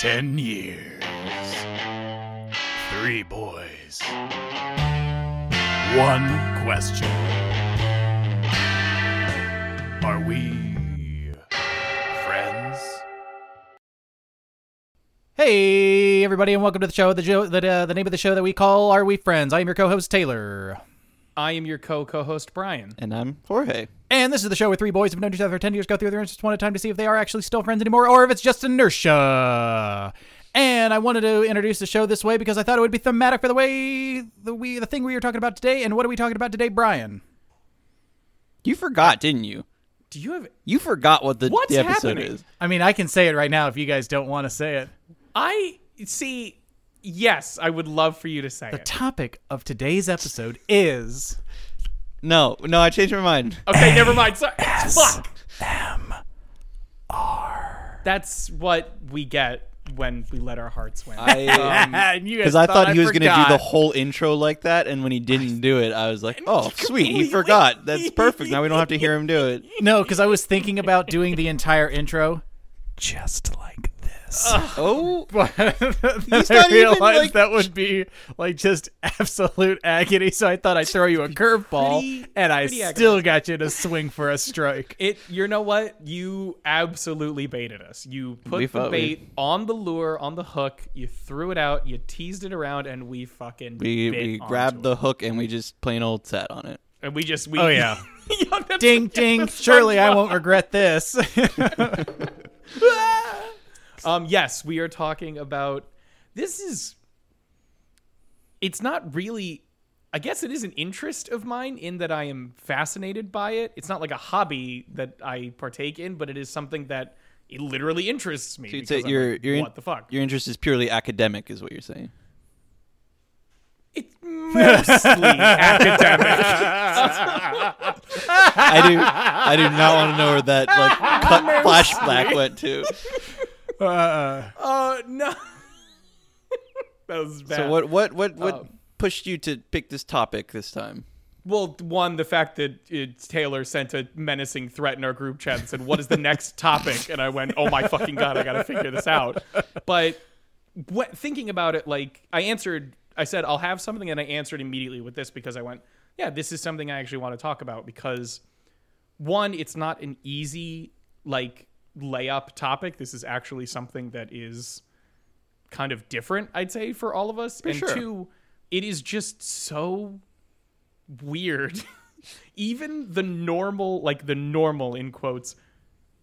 Ten years. Three boys. One question. Are we friends? Hey, everybody, and welcome to the show. The, the, uh, the name of the show that we call Are We Friends? I am your co host, Taylor. I am your co co host, Brian. And I'm Jorge. And this is the show where three boys who've known each other for 10 years go through their interests one at a time to see if they are actually still friends anymore or if it's just inertia. And I wanted to introduce the show this way because I thought it would be thematic for the way the we the thing we are talking about today. And what are we talking about today, Brian? You forgot, didn't you? Do you have. You forgot what the, What's the episode happening? is. I mean, I can say it right now if you guys don't want to say it. I. See. Yes, I would love for you to say The it. topic of today's episode is No, no, I changed my mind. Okay, never mind. Sorry. Fuck. That's what we get when we let our hearts win. I um, because because I thought he was gonna do the whole intro like that, and when he didn't do it, I was like, "Oh, sweet, he forgot. That's perfect. Now we don't have to hear him do it." No, because I was thinking about doing the entire intro just like this. Oh, But then He's I not even, realized like- that would be like just absolute agony. So I thought I'd throw you a curveball, and I pretty still got you to swing for a strike. It, you know what? You absolutely baited us. You put We the thought we- bait on the lure, on the hook. You threw it out. You teased it around, and we fucking we bit we onto grabbed it. the hook and we just plain old sat on it. and we just we. Oh, yeah. Ding ding! Surely I won't regret this. Um, yes, we are talking about. This is. It's not really. I guess it is an interest of mine in that I am fascinated by it. It's not like a hobby that I partake in, but it is something that it literally interests me. So you'd say your like, your what the fuck? Your interest is purely academic, is what you're saying. It's mostly academic. I do. I do not want to know where that like cut flashback went to. Uh, Uh, no. that was bad. So what what what what Um, pushed you to pick this topic this time? Well, one, the fact that it, Taylor sent a menacing threat in our group chat and said, "What is the next topic?" And I went, "Oh my fucking god, I gotta figure this out." But what, thinking about it, like I answered, I said, "I'll have something," and I answered immediately with this because I went, "Yeah, this is something I actually want to talk about." Because one, it's not an easy like layup topic. This is actually something that is kind of different, I'd say, for all of us. and sure. two, it is just so weird. Even the normal, like the normal in quotes,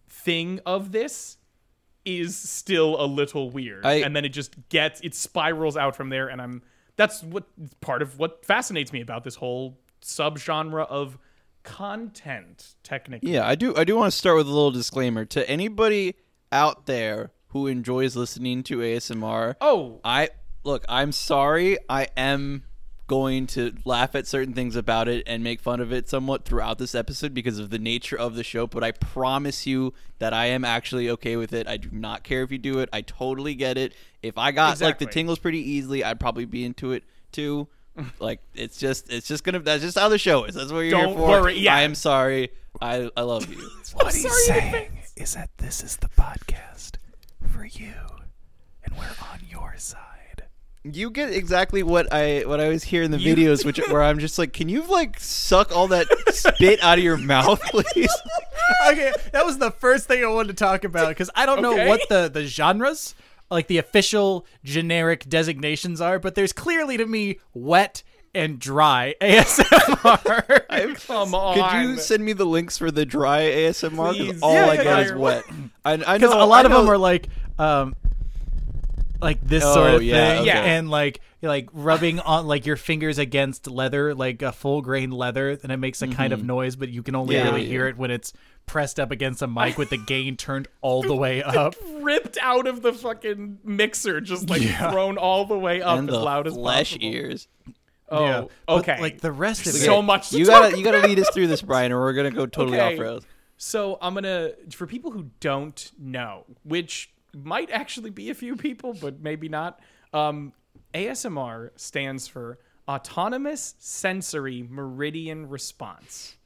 thing of this is still a little weird. I- and then it just gets, it spirals out from there. And I'm, that's what part of what fascinates me about this whole subgenre of content, technically. Yeah, I do. I do want to start with a little disclaimer to anybody out there who enjoys listening to ASMR. Oh, I look. I'm sorry. I am going to laugh at certain things about it and make fun of it somewhat throughout this episode because of the nature of the show. But I promise you that I am actually okay with it. I do not care if you do it. I totally get it. If I got like the tingles pretty easily, I'd probably be into it too. Like it's just it's just gonna that's just how the show is. That's what you're Don't here for. worry, yeah. I am sorry. I I love you. What I'm he's sorry saying is that this is the podcast for you, and we're on your side. You get exactly what I what I always hear in the videos, which where I'm just like, can you like suck all that spit out of your mouth, please? okay, that was the first thing I wanted to talk about because I don't know what the the genres, like the official generic designations are, but there's clearly to me wet and dry ASMR. come on. Could you send me the links for the dry ASMR? Please. Because all Yeah, I yeah, get yeah. is wet. I, I know a lot I of them are like, um, like this Oh, sort of yeah, thing, okay. and like like rubbing on like your fingers against leather, like a full grain leather, and it makes a kind of noise, but you can only Mm-hmm. Yeah, really yeah, hear it when it's pressed up against a mic with the gain turned all the way up. ripped out of the fucking mixer, just like thrown all the way up and as the loud as flesh possible. ears. Oh, Yeah, but, okay. like the rest of So it, much to You gotta you gotta lead us through this, Brian, or we're gonna go totally Okay. off rails. So I'm gonna for people who don't know, which might actually be a few people, but maybe not. Um, ASMR stands for Autonomous Sensory Meridian Response.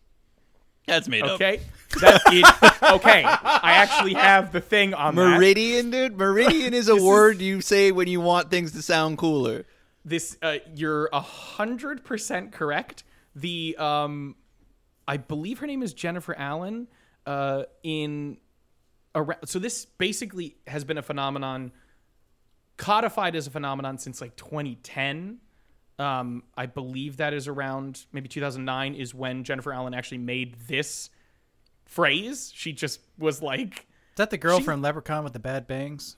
That's made up. Okay, that it, okay. I actually have the thing on that. Meridian, dude. Meridian is a word you say when you want things to sound cooler. This uh, you're a hundred percent correct. The um, I believe her name is Jennifer Allen. Uh, in around, so this basically has been a phenomenon codified as a phenomenon since like 2010. Um, I believe that is around maybe 2009 is when Jennifer Allen actually made this phrase. She just was like, Is that the girl She- from Leprechaun with the bad bangs?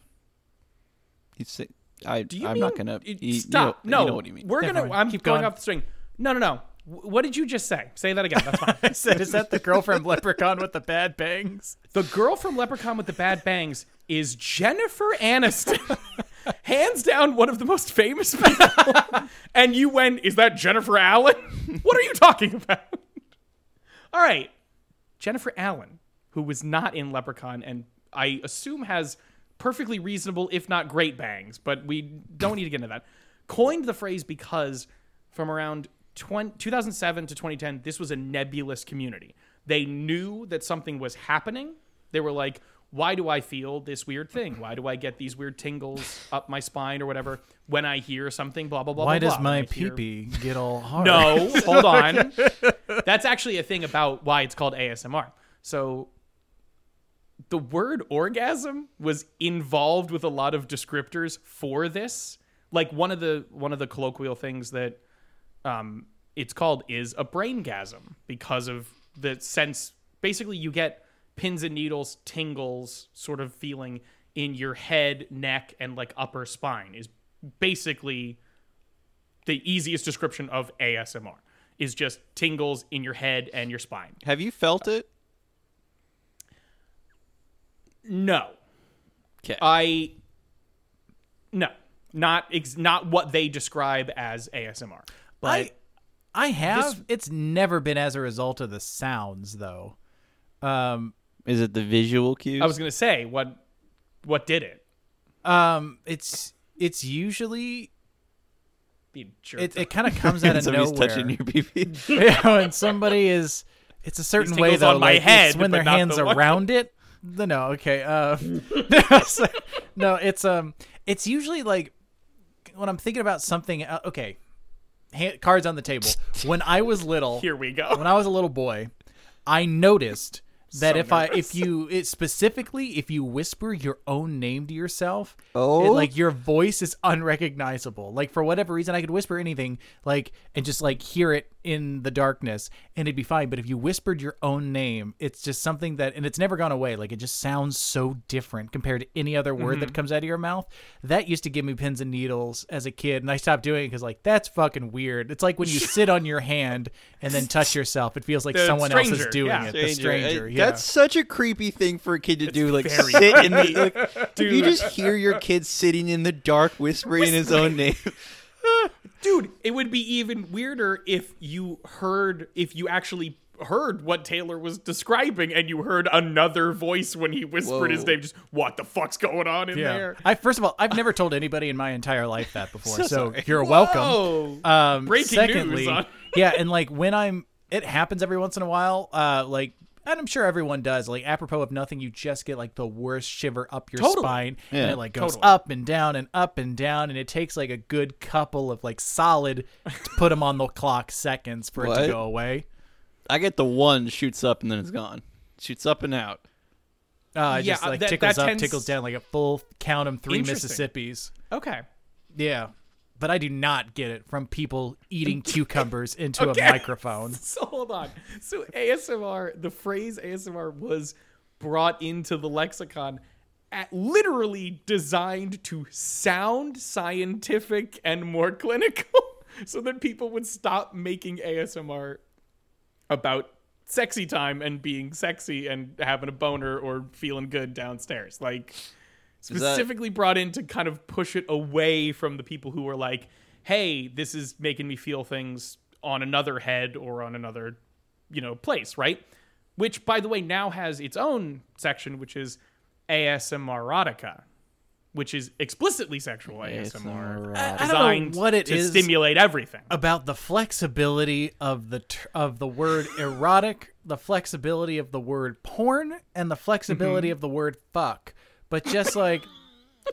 You say, I, "Do you I'm mean not gonna. it- you- you stop? know- no, you know what you mean. We're Never gonna. mind. I'm Keep going going. off the string. No, no, no. Wh- What did you just say? Say that again. That's fine. I said, is that the girl from Leprechaun with the bad bangs? The girl from Leprechaun with the bad bangs is Jennifer Aniston. Hands down, one of the most famous people. and you went, is that Jennifer Allen? what are you talking about? All right. Jennifer Allen, who was not in Leprechaun and I assume has perfectly reasonable, if not great bangs, but we don't need to get into that, coined the phrase because from around 20, 2007 to 2010, this was a nebulous community. They knew that something was happening. They were like, why do I feel this weird thing? Why do I get these weird tingles up my spine or whatever when I hear something? Blah blah blah. Why blah, does blah. my When I hear- pee pee get all hard? no, hold on. That's actually a thing about why it's called ASMR. So the word orgasm was involved with a lot of descriptors for this. Like one of the one of the colloquial things that um, it's called is a braingasm because of the sense. Basically, you get pins and needles, tingles, sort of feeling in your head, neck, and like upper spine. Is basically the easiest description of ASMR is just tingles in your head and your spine. Have you felt it? No, Okay. I no, not ex- not what they describe as ASMR. But I I have. This- it's never been as a result of the sounds though. Um is it the visual cues? I was gonna say what what did it? um it's it's usually Being jerked it, it kind of comes out of Somebody's nowhere. touching your pee yeah, when somebody is it's a certain way though on my like, it's head, when their hands the one- around it no no okay uh no it's um it's usually like when i'm thinking about something uh, okay hand, cards on the table when i was little Here we go. when i was a little boy i noticed that So if i if you it specifically if you whisper your own name to yourself Oh? it, like your voice is unrecognizable like for whatever reason i could whisper anything like and just like hear it in the darkness and it'd be fine but if you whispered your own name it's just something that and it's never gone away like it just sounds so different compared to any other word Mm-hmm. that comes out of your mouth that used to give me pins and needles as a kid and i stopped doing it because like that's fucking weird it's like when you sit on your hand and then touch yourself it feels like The someone else is doing yeah. it the stranger Uh, yeah That's such a creepy thing for a kid to do. Like sit in the like, you just hear your kid sitting in the dark whispering his own name. Dude, it would be even weirder if you heard if you actually heard what Taylor was describing and you heard another voice when he whispered his name just what the fuck's going on in Yeah. there? I first of all, I've never told anybody in my entire life that before, so, sorry. you're welcome. Um, Breaking secondly, news on- yeah, and like when I'm, it happens every once in a while. Uh, like, and I'm sure everyone does. Like, apropos of nothing, you just get like the worst shiver up your Totally. spine, and it like goes Totally. up and down and up and down, and it takes like a good couple of like solid to put them on the clock seconds for it to go away. I get the one shoots up and then it's gone. Shoots up and out. Uh, it Yeah, just like that- tickles that up, tends- tickles down, like a full count 'em three Mississippis. Okay. Yeah. But I do not get it from people eating cucumbers into Okay. a microphone. So hold on. So ASMR, the phrase ASMR was brought into the lexicon at literally designed to sound scientific and more clinical so that people would stop making ASMR about sexy time and being sexy and having a boner or feeling good downstairs. Like that- specifically brought in to kind of push it away from the people who were like, "Hey, this is making me feel things on another head or on another, you know, place, right?" Which by the way now has its own section which is ASMR erotica, which is explicitly sexual ASMR. I, I don't Designed know what it to is stimulate everything. about the flexibility of the ter- of the word erotic the flexibility of the word porn and the flexibility Mm-hmm. of the word fuck, but just like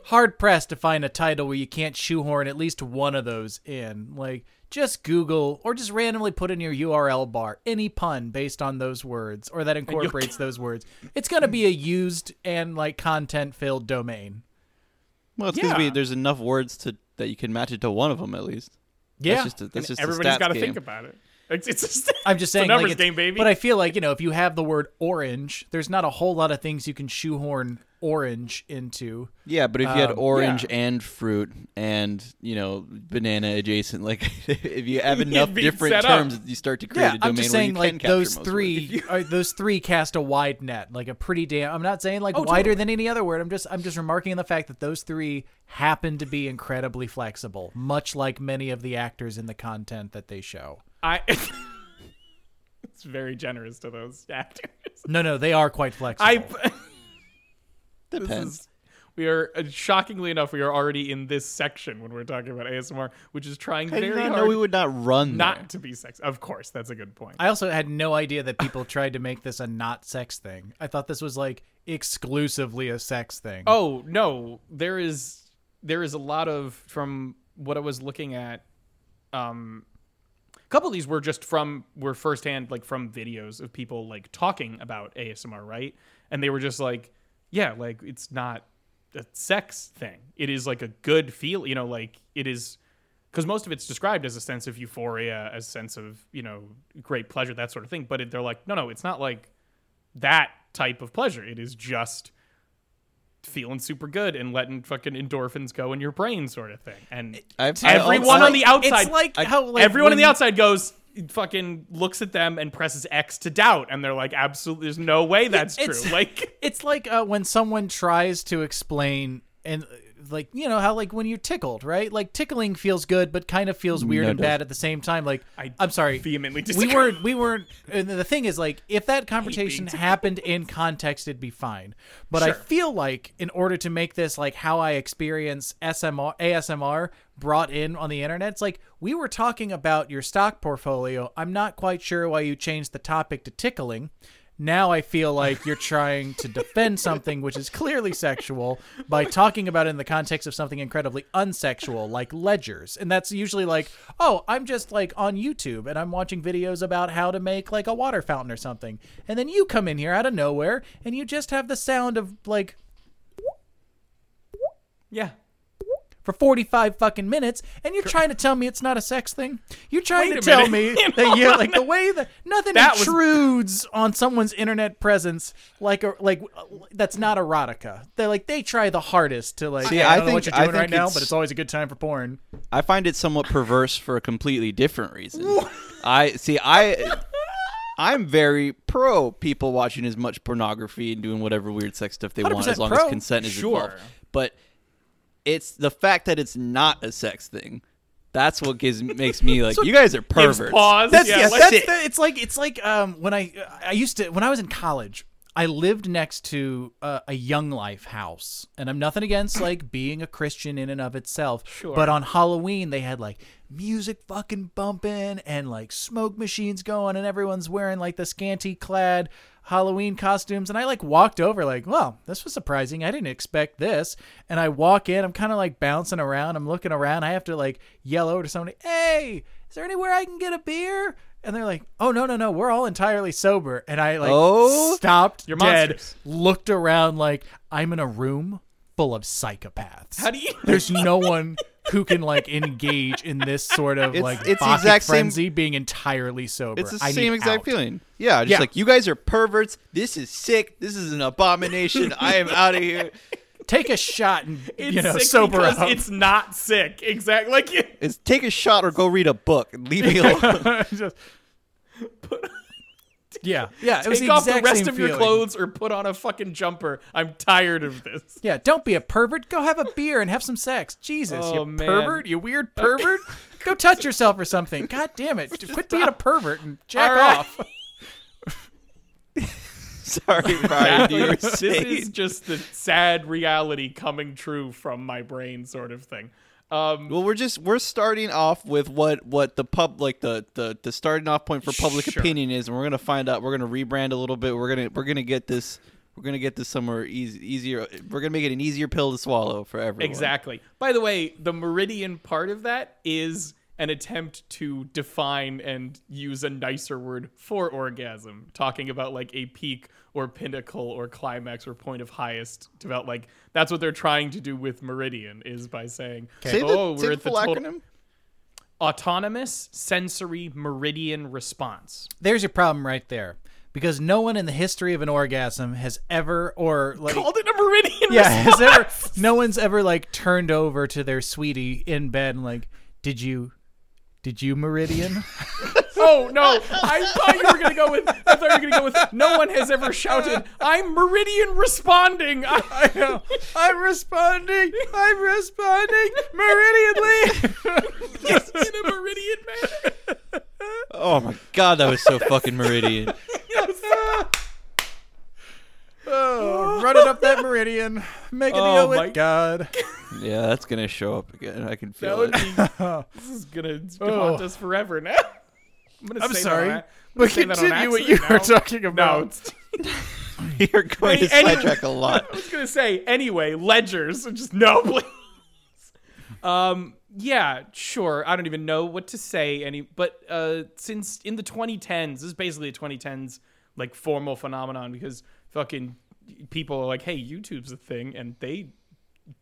hard pressed to find a title where you can't shoehorn at least one of those in. Like just Google or just randomly put in your URL bar any pun based on those words or that incorporates those words. It's going to be a used and like content filled domain. Well, it's because Yeah. there's enough words to that you can match it to one of them at least. Yeah. That's just a, that's just Everybody's got to think about it. It's, it's just, I'm just it's a saying, numbers like, it's- game, baby. But I feel like you know, if you have the word orange, there's not a whole lot of things you can shoehorn orange into. Yeah, but if you had Um, orange yeah. and fruit and you know banana adjacent, like if you have enough different set up. terms, you start to create Yeah, a domain I'm just where saying, you like those most three, uh, those three cast a wide net, like a pretty damn. I'm not saying like Oh, wider totally. than any other word. I'm just, I'm just remarking on the fact that those three happen to be incredibly flexible, much like many of the actors in the content that they show. I. it's very generous to those actors. No, no, they are quite flexible. I. Depends. is, we are uh, shockingly enough, we are already in this section when we're talking about ASMR, which is trying I very not hard know we would not run not there. to be sex. Of course, that's a good point. I also had no idea that people tried to make this a not sex thing. I thought this was like exclusively a sex thing. Oh no, there is there is a lot of from what I was looking at. Um, a couple of these were just from were firsthand like from videos of people like talking about ASMR, right? And they were just like, yeah, like it's not a sex thing. It is like a good feel, you know, like it is because most of it's described as a sense of euphoria, as sense of you know great pleasure, that sort of thing. But it, they're like, no, no, it's not like that type of pleasure. It is just feeling super good and letting fucking endorphins go in your brain, sort of thing. And I've- I everyone also- on the outside, It's like how like everyone on the outside goes fucking looks at them and presses X to doubt, and they're like, absolutely, there's no way that's true. It's- Like, It's like uh, when someone tries to explain and like you know how like when you're tickled, right? Like tickling feels good, but kind of feels weird No, and bad at the same time. Like I I'm sorry, vehemently we weren't we weren't. And the thing is, like, if that conversation happened in context, it'd be fine. But I feel like in order to make this like how I experience SMR ASMR brought in on the internet, it's like we were talking about your stock portfolio. I'm not quite sure why you changed the topic to tickling. Now I feel like you're trying to defend something which is clearly sexual by talking about it in the context of something incredibly unsexual, like ledgers. And that's usually like, oh, I'm just like on YouTube and I'm watching videos about how to make like a water fountain or something. And then you come in here out of nowhere and you just have the sound of like yeah. For 45 fucking minutes and you're trying to tell me it's not a sex thing you're trying Wait to tell minute. me that you like the way that nothing That was- intrudes on someone's internet presence like a like uh, that's not erotica they're like they try the hardest to like See, yeah, i I don't know what think- you're I doing right think now it's- but it's always a good time for porn I find it somewhat perverse for a completely different reason. I see. I I'm very pro people watching as much pornography and doing whatever weird sex stuff they want as long pro. as consent is Sure. involved. But it's the fact that it's not a sex thing. That's what gives makes me like you guys are perverts. pause. That's yeah, yes, that's it. the, it's like it's like um when I I used to when I was in college. I lived next to uh, a Young Life house, and I'm nothing against like being a Christian in and of itself. Sure. But on Halloween, they had like music fucking bumping and like smoke machines going, and everyone's wearing like the scanty clad Halloween costumes. And I like walked over, like, well, this was surprising. I didn't expect this. And I walk in, I'm kind of like bouncing around. I'm looking around. I have to like yell over to somebody, hey, is there anywhere I can get a beer? And they're like, "Oh no, no, no, we're all entirely sober." And I like Oh? stopped You're dead, monsters. looked around like I'm in a room full of psychopaths. How do you? There's no one who can like engage in this sort of It's- like it's the Bacchic exact same- frenzy being entirely sober. It's the I same exact out. feeling. Yeah, just Yeah. like you guys are perverts. This is sick. This is an abomination. I am out of here. Take a shot and It's you know sick sober up. It's not sick. Exactly. Like you- It's take a shot or go read a book and leave me alone. Just- yeah, yeah. It was take the off the exact rest same of your feeling. clothes or put on a fucking jumper. I'm tired of this. Yeah, don't be a pervert. Go have a beer and have some sex. Jesus, Oh, you man. pervert, you weird pervert. Go touch yourself or something. God damn it. Quit being a pervert and jack All right. off. Sorry, Brian. You were this saying. is just the sad reality coming true from my brain, sort of thing. Um, Well, we're just we're starting off with what what the pub like the the the starting off point for public Sure. opinion is, and we're gonna find out. We're gonna rebrand a little bit. We're gonna we're gonna get this. We're gonna get this somewhere easy, easier. We're gonna make it an easier pill to swallow for everyone. Exactly. By the way, the meridian part of that is an attempt to define and use a nicer word for orgasm, talking about like a peak or pinnacle or climax or point of highest develop like that's what they're trying to do with meridian is by saying Say oh say we're at the full total acronym. autonomous sensory meridian response. There's your problem right there. Because no one in the history of an orgasm has ever or like Called it a meridian yeah, has ever no one's ever like turned over to their sweetie in bed and like, did you did you meridian? Oh no! I thought you were gonna go with. I thought you were gonna go with. No one has ever shouted. I'm meridian responding. I, I know. I'm responding. I'm responding meridianly. yes, in a meridian manner. Oh my god, that was so fucking meridian. Oh, running up that meridian. Make a Oh, deal my- with God. Yeah, that's gonna show up again. I can That feel would it. be. This is gonna haunt us forever now. I'm, gonna I'm say sorry. That on, But say that on continue what you accident were now. talking No, about. it's, You're going Wait, to any- sidetrack a lot. I was gonna say anyway. Ledgers, just no, please. Um, yeah, sure. I don't even know what to say any, but uh, since in the 2010s, this is basically a 2010s like formal phenomenon because fucking people are like, hey, YouTube's a thing, and they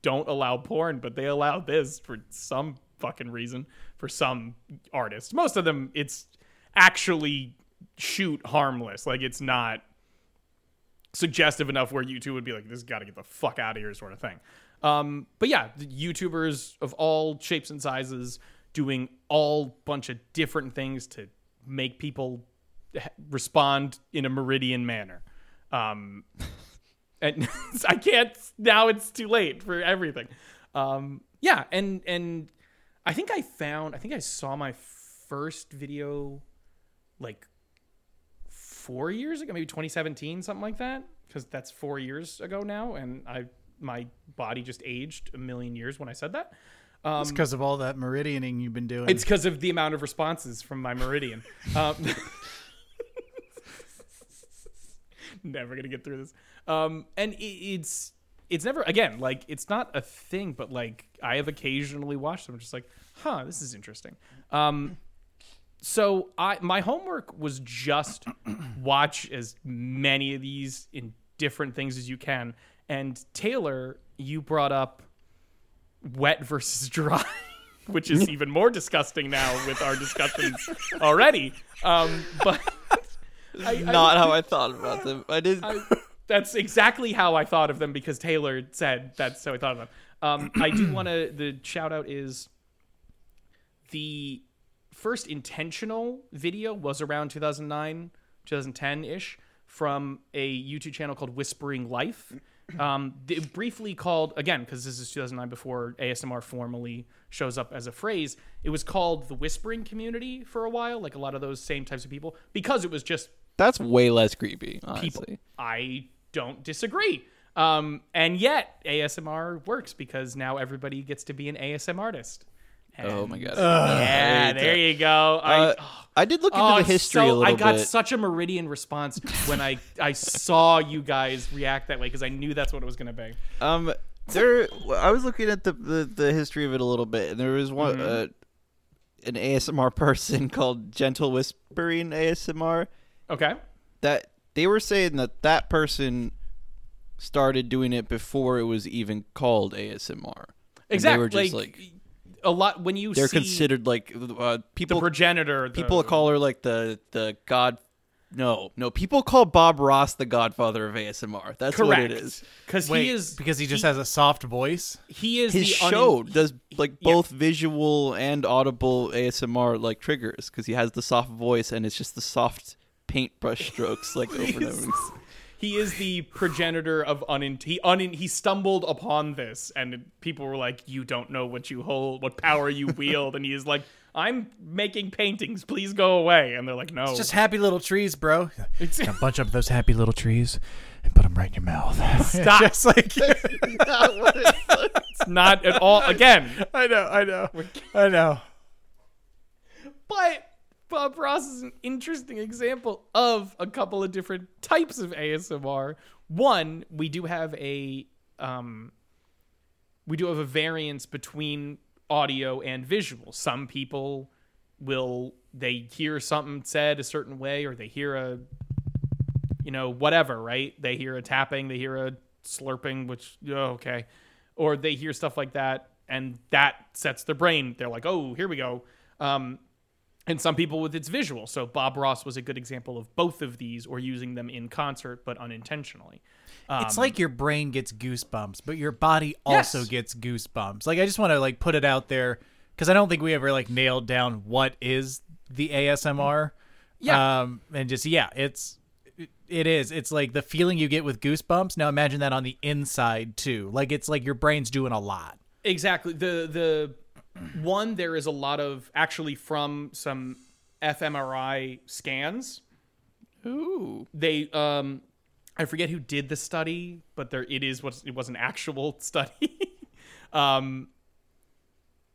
don't allow porn, but they allow this for some fucking reason for some artists. Most of them, it's actually shoot harmless. Like it's not suggestive enough where YouTube would be like, this got to get the fuck out of here, sort of thing. Um, but yeah, YouTubers of all shapes and sizes doing all bunch of different things to make people respond in a meridian manner. Um, and I can't now. It's too late for everything. Um, yeah, and and I think I found. I think I saw my first video like four years ago, maybe 2017, something like that, because that's four years ago now, and I my body just aged a million years when I said that. Um, It's because of all that meridianing you've been doing. it's because of the amount of responses from my meridian. Um, never gonna get through this. Um, and it, it's it's never again like it's not a thing, but like I have occasionally watched them, just like, huh, this is interesting. Um, so I my homework was just watch as many of these in different things as you can. And Taylor, you brought up wet versus dry, which is even more disgusting now with our discussions already. Um, but I, I- Not how I thought about them. I did. I- that's exactly how I thought of them because Taylor said that's how I thought of them. Um, I do want to. The shout out is the first intentional video was around 2009, 2010 ish from a YouTube channel called Whispering Life. Um, briefly called again because this is 2009 before ASMR formally shows up as a phrase. It was called the Whispering Community for a while, like a lot of those same types of people, because it was just That's way less creepy. people. Honestly. I don't disagree. Um, and yet ASMR works because now everybody gets to be an ASM artist. Oh my god. Yeah, there you go. I, Uh, I did look into oh, the history so- a little I got bit. such a meridian response when I I saw you guys react that way because I knew that's what it was gonna be. Um, there. I was looking at the, the the history of it a little bit, and there was one Mm-hmm. uh, an ASMR person called Gentle Whispering ASMR Okay. that they were saying that that person started doing it before it was even called ASMR. And Exactly. They were just like, like, a lot when you they're see considered like uh, the people. progenitor. The, people call her like the the god. No, no. People call Bob Ross the Godfather of ASMR. That's correct what it is. because he is because he just has a soft voice. he is his the unin- show does like yeah. both visual and audible ASMR like triggers because he has the soft voice and it's just the soft paintbrush strokes like over and over. he is the progenitor of unin he unin he stumbled upon this and people were like you don't know what you hold what power you wield and he is like i'm making paintings please go away and they're like no It's just happy little trees, bro. It's- Now bunch up those happy little trees and put them right in your mouth. Stop. Just like it's not at all. Again, I know, I know, I know. but Bob Ross is an interesting example of a couple of different types of ASMR. One, we do have a um, we do have a variance between audio and visual. Some people will they hear something said a certain way, or they hear a you know whatever, right? They hear a tapping, they hear a slurping, which oh, okay, or they hear stuff like that, and that sets their brain. They're like, oh, here we go. Um, and some people with its visual. So Bob Ross was a good example of both of these, or using them in concert but unintentionally. it's like your brain gets goosebumps, but your body also Yes. gets goosebumps. Like I just want to like put it out there because I don't think we ever like nailed down what is the ASMR. Yeah. Um, and just yeah, it's it- it is. It's like the feeling you get with goosebumps. Now imagine that on the inside too. Like it's like your brain's doing a lot. Exactly. The the one there is a lot of actually from some fMRI scans. Ooh. They um I forget who did the study, but there it is what it was an actual study. um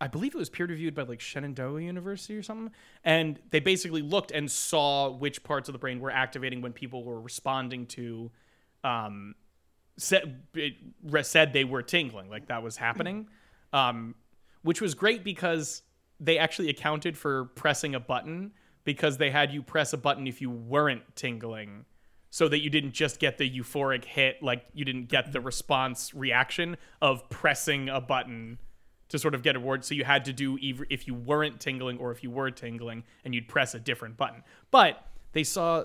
I believe it was peer reviewed by like Shenandoah University or something. And they basically looked and saw which parts of the brain were activating when people were responding to um said it re- said they were tingling like that was happening um which was great because they actually accounted for pressing a button because they had you press a button if you weren't tingling so that you didn't just get the euphoric hit like you didn't get the response reaction of pressing a button to sort of get a word so you had to do either if you weren't tingling or if you were tingling and you'd press a different button. But they saw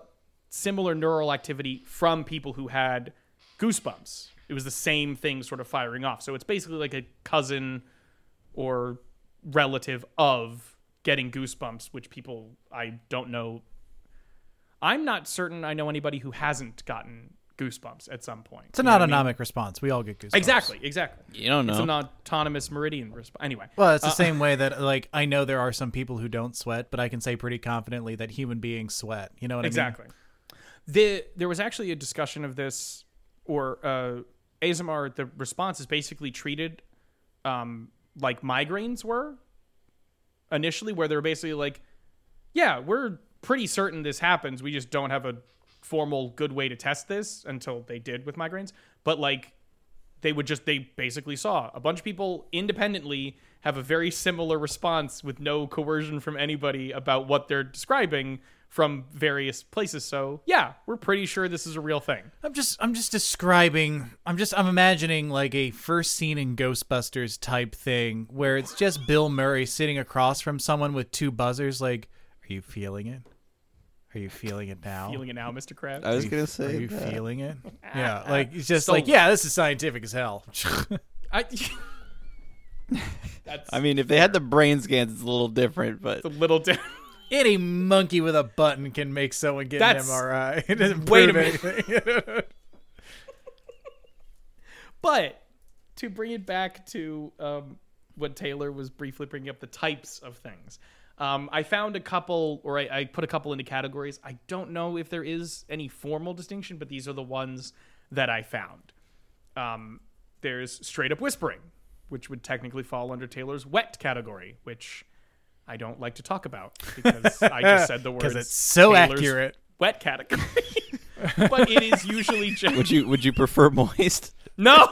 similar neural activity from people who had goosebumps. It was the same thing sort of firing off. So it's basically like a cousin or relative of getting goosebumps which people i don't know i'm not certain i know anybody who hasn't gotten goosebumps at some point It's an You know what I mean? autonomic response. We all get goosebumps. exactly exactly You don't know. it's an autonomous meridian response anyway Well, it's the same way that like I know there are some people who don't sweat, but I can say pretty confidently that human beings sweat. You know what exactly. I mean? exactly. The there was actually a discussion of this, or uh, ASMR. The response is basically treated um, like migraines were initially, where they're basically like, "Yeah, we're pretty certain this happens. We just don't have a formal good way to test this until they did with migraines." But like, they would just they basically saw a bunch of people independently have a very similar response with no coercion from anybody about what they're describing from various places so yeah we're pretty sure this is a real thing I'm just I'm just describing I'm just I'm imagining like a first scene in Ghostbusters type thing where it's just Bill Murray sitting across from someone with two buzzers like are you feeling it? Are you feeling it now? feeling it now mr krabs I was Are gonna say Are you that. feeling it? Yeah, like it's just So- like yeah, this is scientific as hell. I, that's I mean, if they had the brain scans, it's a little different, but it's a little different Any monkey with a button can make someone get That's- an MRI. It doesn't Wait a minute. anything. But to bring it back to um, what Taylor was briefly bringing up, the types of things. Um, I found a couple, or I, I put a couple into categories. I don't know if there is any formal distinction, but these are the ones that I found. Um, there's straight up whispering, which would technically fall under Taylor's wet category, which I don't like to talk about because I just said the words. 'Cause it's so Taylor's accurate. Wet category. but it is usually just. would you would you prefer moist? No!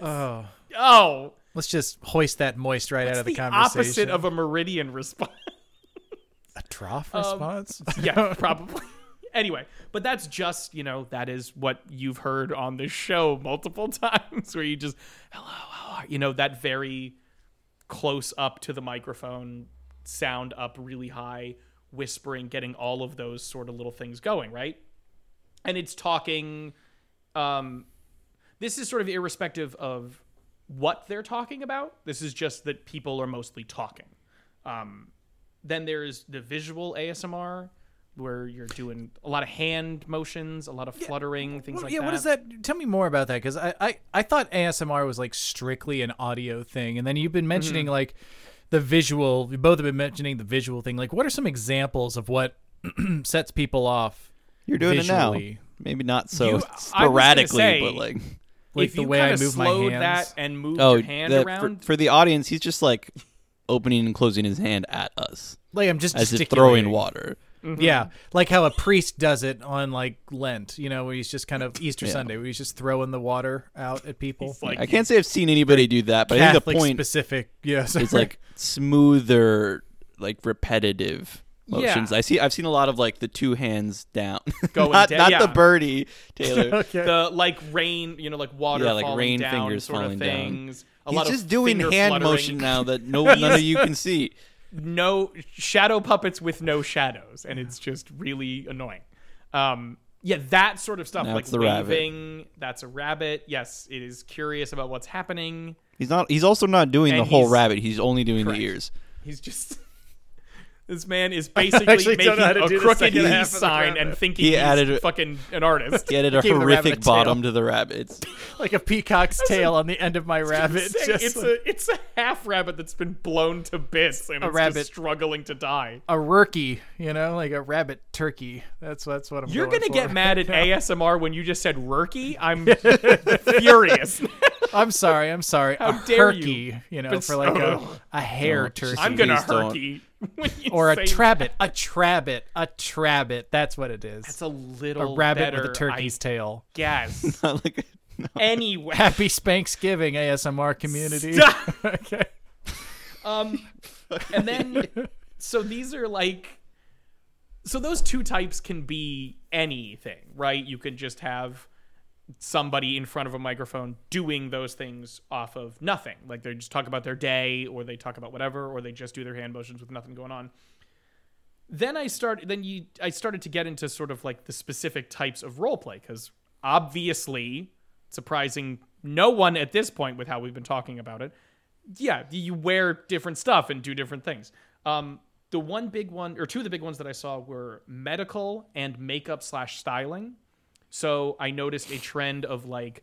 oh, Oh! let's just hoist that moist right out of the, the conversation. opposite of a meridian response. a trough Um, response. yeah, probably. anyway, but that's just, you know, that is what you've heard on this show multiple times where you just, hello, how are you? know, that very close up to the microphone, sound up really high, whispering, getting all of those sort of little things going, right? And it's talking, um, this is sort of irrespective of what they're talking about. This is just that people are mostly talking. Um, then there's the visual ASMR where you're doing a lot of hand motions, a lot of fluttering, things What- like yeah, that. what is that? Tell me more about that because I, I I thought ASMR was like strictly an audio thing, and then you've been mentioning Mm-hmm. like the visual. You both have been mentioning the visual thing. Like, what are some examples of what sets people off? You're doing it now. Maybe not so You- I was gonna sporadically, say- but like like if the you way I move my hands. that and moved Oh, your hand that- for, around, for the audience, he's just like opening and closing his hand at us like I'm just as if throwing water. Mm-hmm. Yeah, like how a priest does it on like Lent, you know, where he's just kind of Easter Yeah. Sunday, where he's just throwing the water out at people. Like I can't say I've seen anybody do that, but I think the Catholic point specific, yes, is like smoother, like repetitive motions. Yeah. I see. I've seen a lot of like the two hands down, Going not, down, not yeah. the birdie, Taylor. okay. the like rain, you know, like water Yeah, like falling rain down fingers sort falling of down. things. A He's lot just of doing hand fluttering. motion now that no none of you can see. No shadow puppets with no shadows, and it's just really annoying. Um, yeah, that sort of stuff, Now like it's the rabbit. waving. That's a rabbit. Yes, it is curious about what's happening. He's not. He's also not doing the whole he's- rabbit. He's only doing Correct. the ears. He's just. This man is basically making don't know how to a crooked second peace half of the sign and thinking He he's added a- fucking an artist. He added a Gave the a horrific bottom to the rabbits. like a peacock's tail on the end of my rabbit. Say, just it's like- a it's a half rabbit that's been blown to bits and A it's rabbit. just struggling to die. a rurkey, you know, like a rabbit turkey. That's that's what I'm. You're going gonna get mad at ASMR when you just said "rurky." I'm furious. I'm sorry. I'm sorry. How a dare you. herky, you know, But for like a, a hair No, turkey. I'm gonna Please don't. herky you or a say trabbit, a trabbit, a trabbit. That's what it is. That's a little a rabbit better, with a turkey's tail. I guess. Not like no. anyway, Happy Spanksgiving, ASMR community. Stop. okay. um, and then so these are like, so those two types can be anything, right? You can just have somebody in front of a microphone doing those things off of nothing. Like they just talk about their day or they talk about whatever or they just do their hand motions with nothing going on. Then I start then you I started to get into sort of like the specific types of role play cuz obviously surprising no one at this point with how we've been talking about it. Yeah, you wear different stuff and do different things. Um the one big one or two of the big ones that I saw were medical and makeup slash styling. So I noticed a trend of like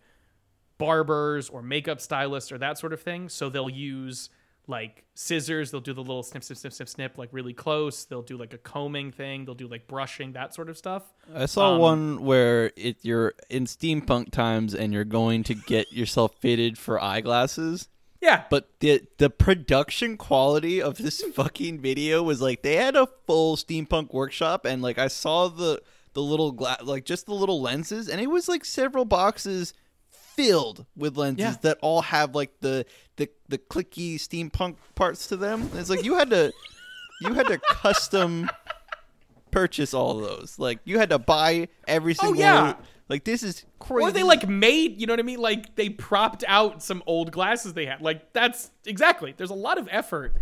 barbers or makeup stylists or that sort of thing. So they'll use like scissors, they'll do the little snip, snip, snip, snip, snip, like really close. They'll do like a combing thing, they'll do like brushing, that sort of stuff. I saw Um, one where it you're in steampunk times and you're going to get yourself fitted for eyeglasses. Yeah. But the the production quality of this fucking video was like they had a full steampunk workshop and like I saw the the little gla- like just the little lenses and it was like several boxes filled with lenses Yeah. that all have like the the the clicky steampunk parts to them. It's like you had to you had to custom purchase all those. Like you had to buy every oh, single Oh, yeah. like this is crazy. Or they like made, you know what I mean? Like they propped out some old glasses they had. Like that's exactly. There's a lot of effort.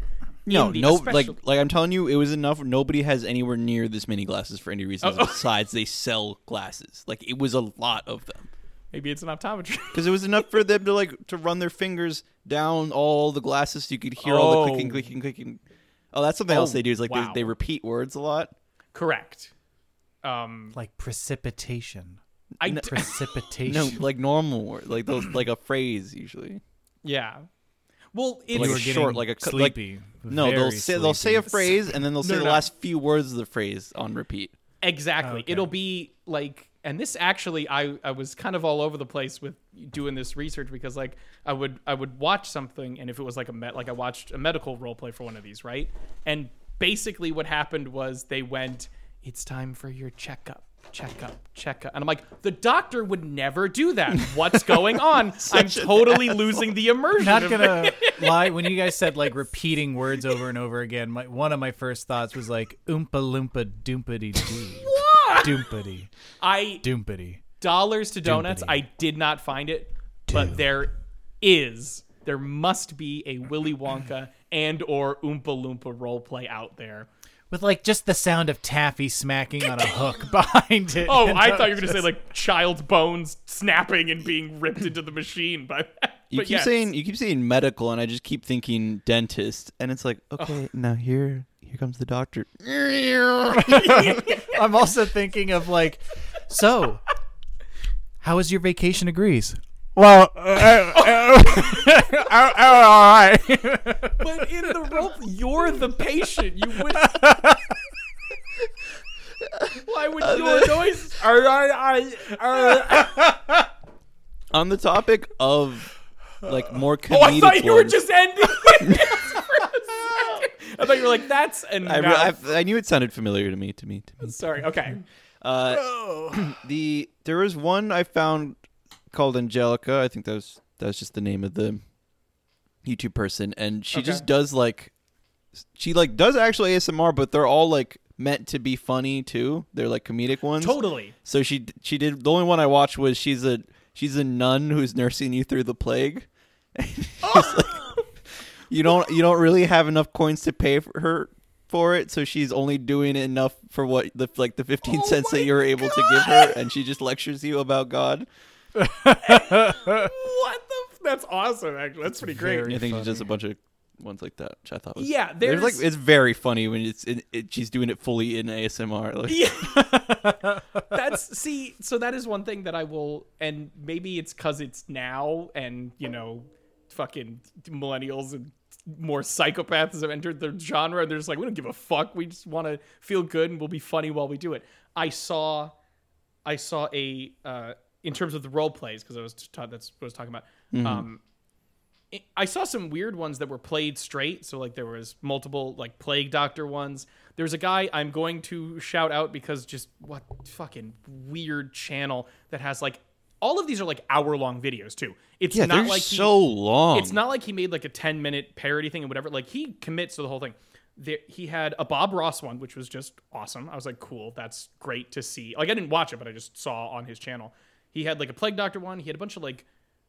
No, no, especially- like like I'm telling you, it was enough. Nobody has anywhere near this many glasses for any reason Oh. besides they sell glasses. Like it was a lot of them maybe it's an optometry. because it was enough for them to like to run their fingers down all the glasses so you could hear all the Oh. clicking, clicking, clicking. Oh, that's something Oh, else they do. Is like wow. they, they repeat words a lot. Correct. Um, Like precipitation. I d- Precipitation. No, like normal words, like those, like a phrase usually. yeah. Well, it's Like a short, like a cu- like- sleepy. No, they'll Very say they'll say a phrase and then they'll say No, the no. last few words of the phrase on repeat. Exactly. Okay. It'll be like and this actually I I was kind of all over the place with doing this research because like I would I would watch something and if it was like a met like I watched a medical role play for one of these, right? And basically what happened was they went it's time for your checkup. Checkup, checkup. And I'm like, the doctor would never do that. What's going on? I'm totally losing the immersion. Not gonna lie. When you guys said like repeating words over and over again, my, one of my first thoughts was like oompa loompa doompity doo. Doompity I doompity. dollars to donuts. Doopity. I did not find it, but there is. There must be a Willy Wonka and or Oompa Loompa role play out there. With like just the sound of taffy smacking on a hook behind it. Oh, I thought you were gonna say like child's bones snapping and being ripped into the machine. But, You keep yes. saying you keep saying medical, and I just keep thinking dentist, and it's like, okay, now here here comes the doctor. I'm also thinking of like, so, how was your vacation to Greece? Well, all right. But in the role, you're the patient. You would. Why would your noise? Uh, oh, On the topic of like more comedic Oh, I thought you were just ending. it for a second. I thought you were like, "That's enough." I, I, I knew it sounded familiar to me. To me. To me. Sorry. Okay. Uh, the there was one I found called Angelica. I think that was that was just the name of the YouTube person, and she just does like she like does actual ASMR, but they're all like meant to be funny too. They're like comedic ones. Totally. So she she did the only one I watched was she's a she's a nun who's nursing you through the plague. She's like- you don't you don't really have enough coins to pay for her for it, so she's only doing enough for what the like the fifteen Oh cents that you're able to give her, and she just lectures you about God. What the? F- that's awesome. Actually, that's pretty great. very- I think she funny. does a bunch of ones like that, which I thought was Yeah, There's like it's very funny when it's it, it, she's doing it fully in ASMR. Like, Yeah. That's see, so that is one thing that I will and maybe it's cuz it's now and, you know, fucking millennials and more psychopaths have entered the genre they're just like we don't give a fuck. We just want to feel good and we'll be funny while we do it. I saw I saw a uh in terms of the role plays because I was taught that's what I was talking about. Um it- I saw some weird ones that were played straight. So like there was multiple like plague doctor ones. There's a guy I'm going to shout out because just what fucking weird channel that has like all of these are like hour long videos too. It's yeah, not like he- so long. it's not like he made like a 10 minute parody thing and whatever. Like he commits to the whole thing. There, he had a Bob Ross one, which was just awesome. I was like, cool, that's great to see. Like I didn't watch it, but I just saw on his channel. He had like a Plague Doctor one. He had a bunch of like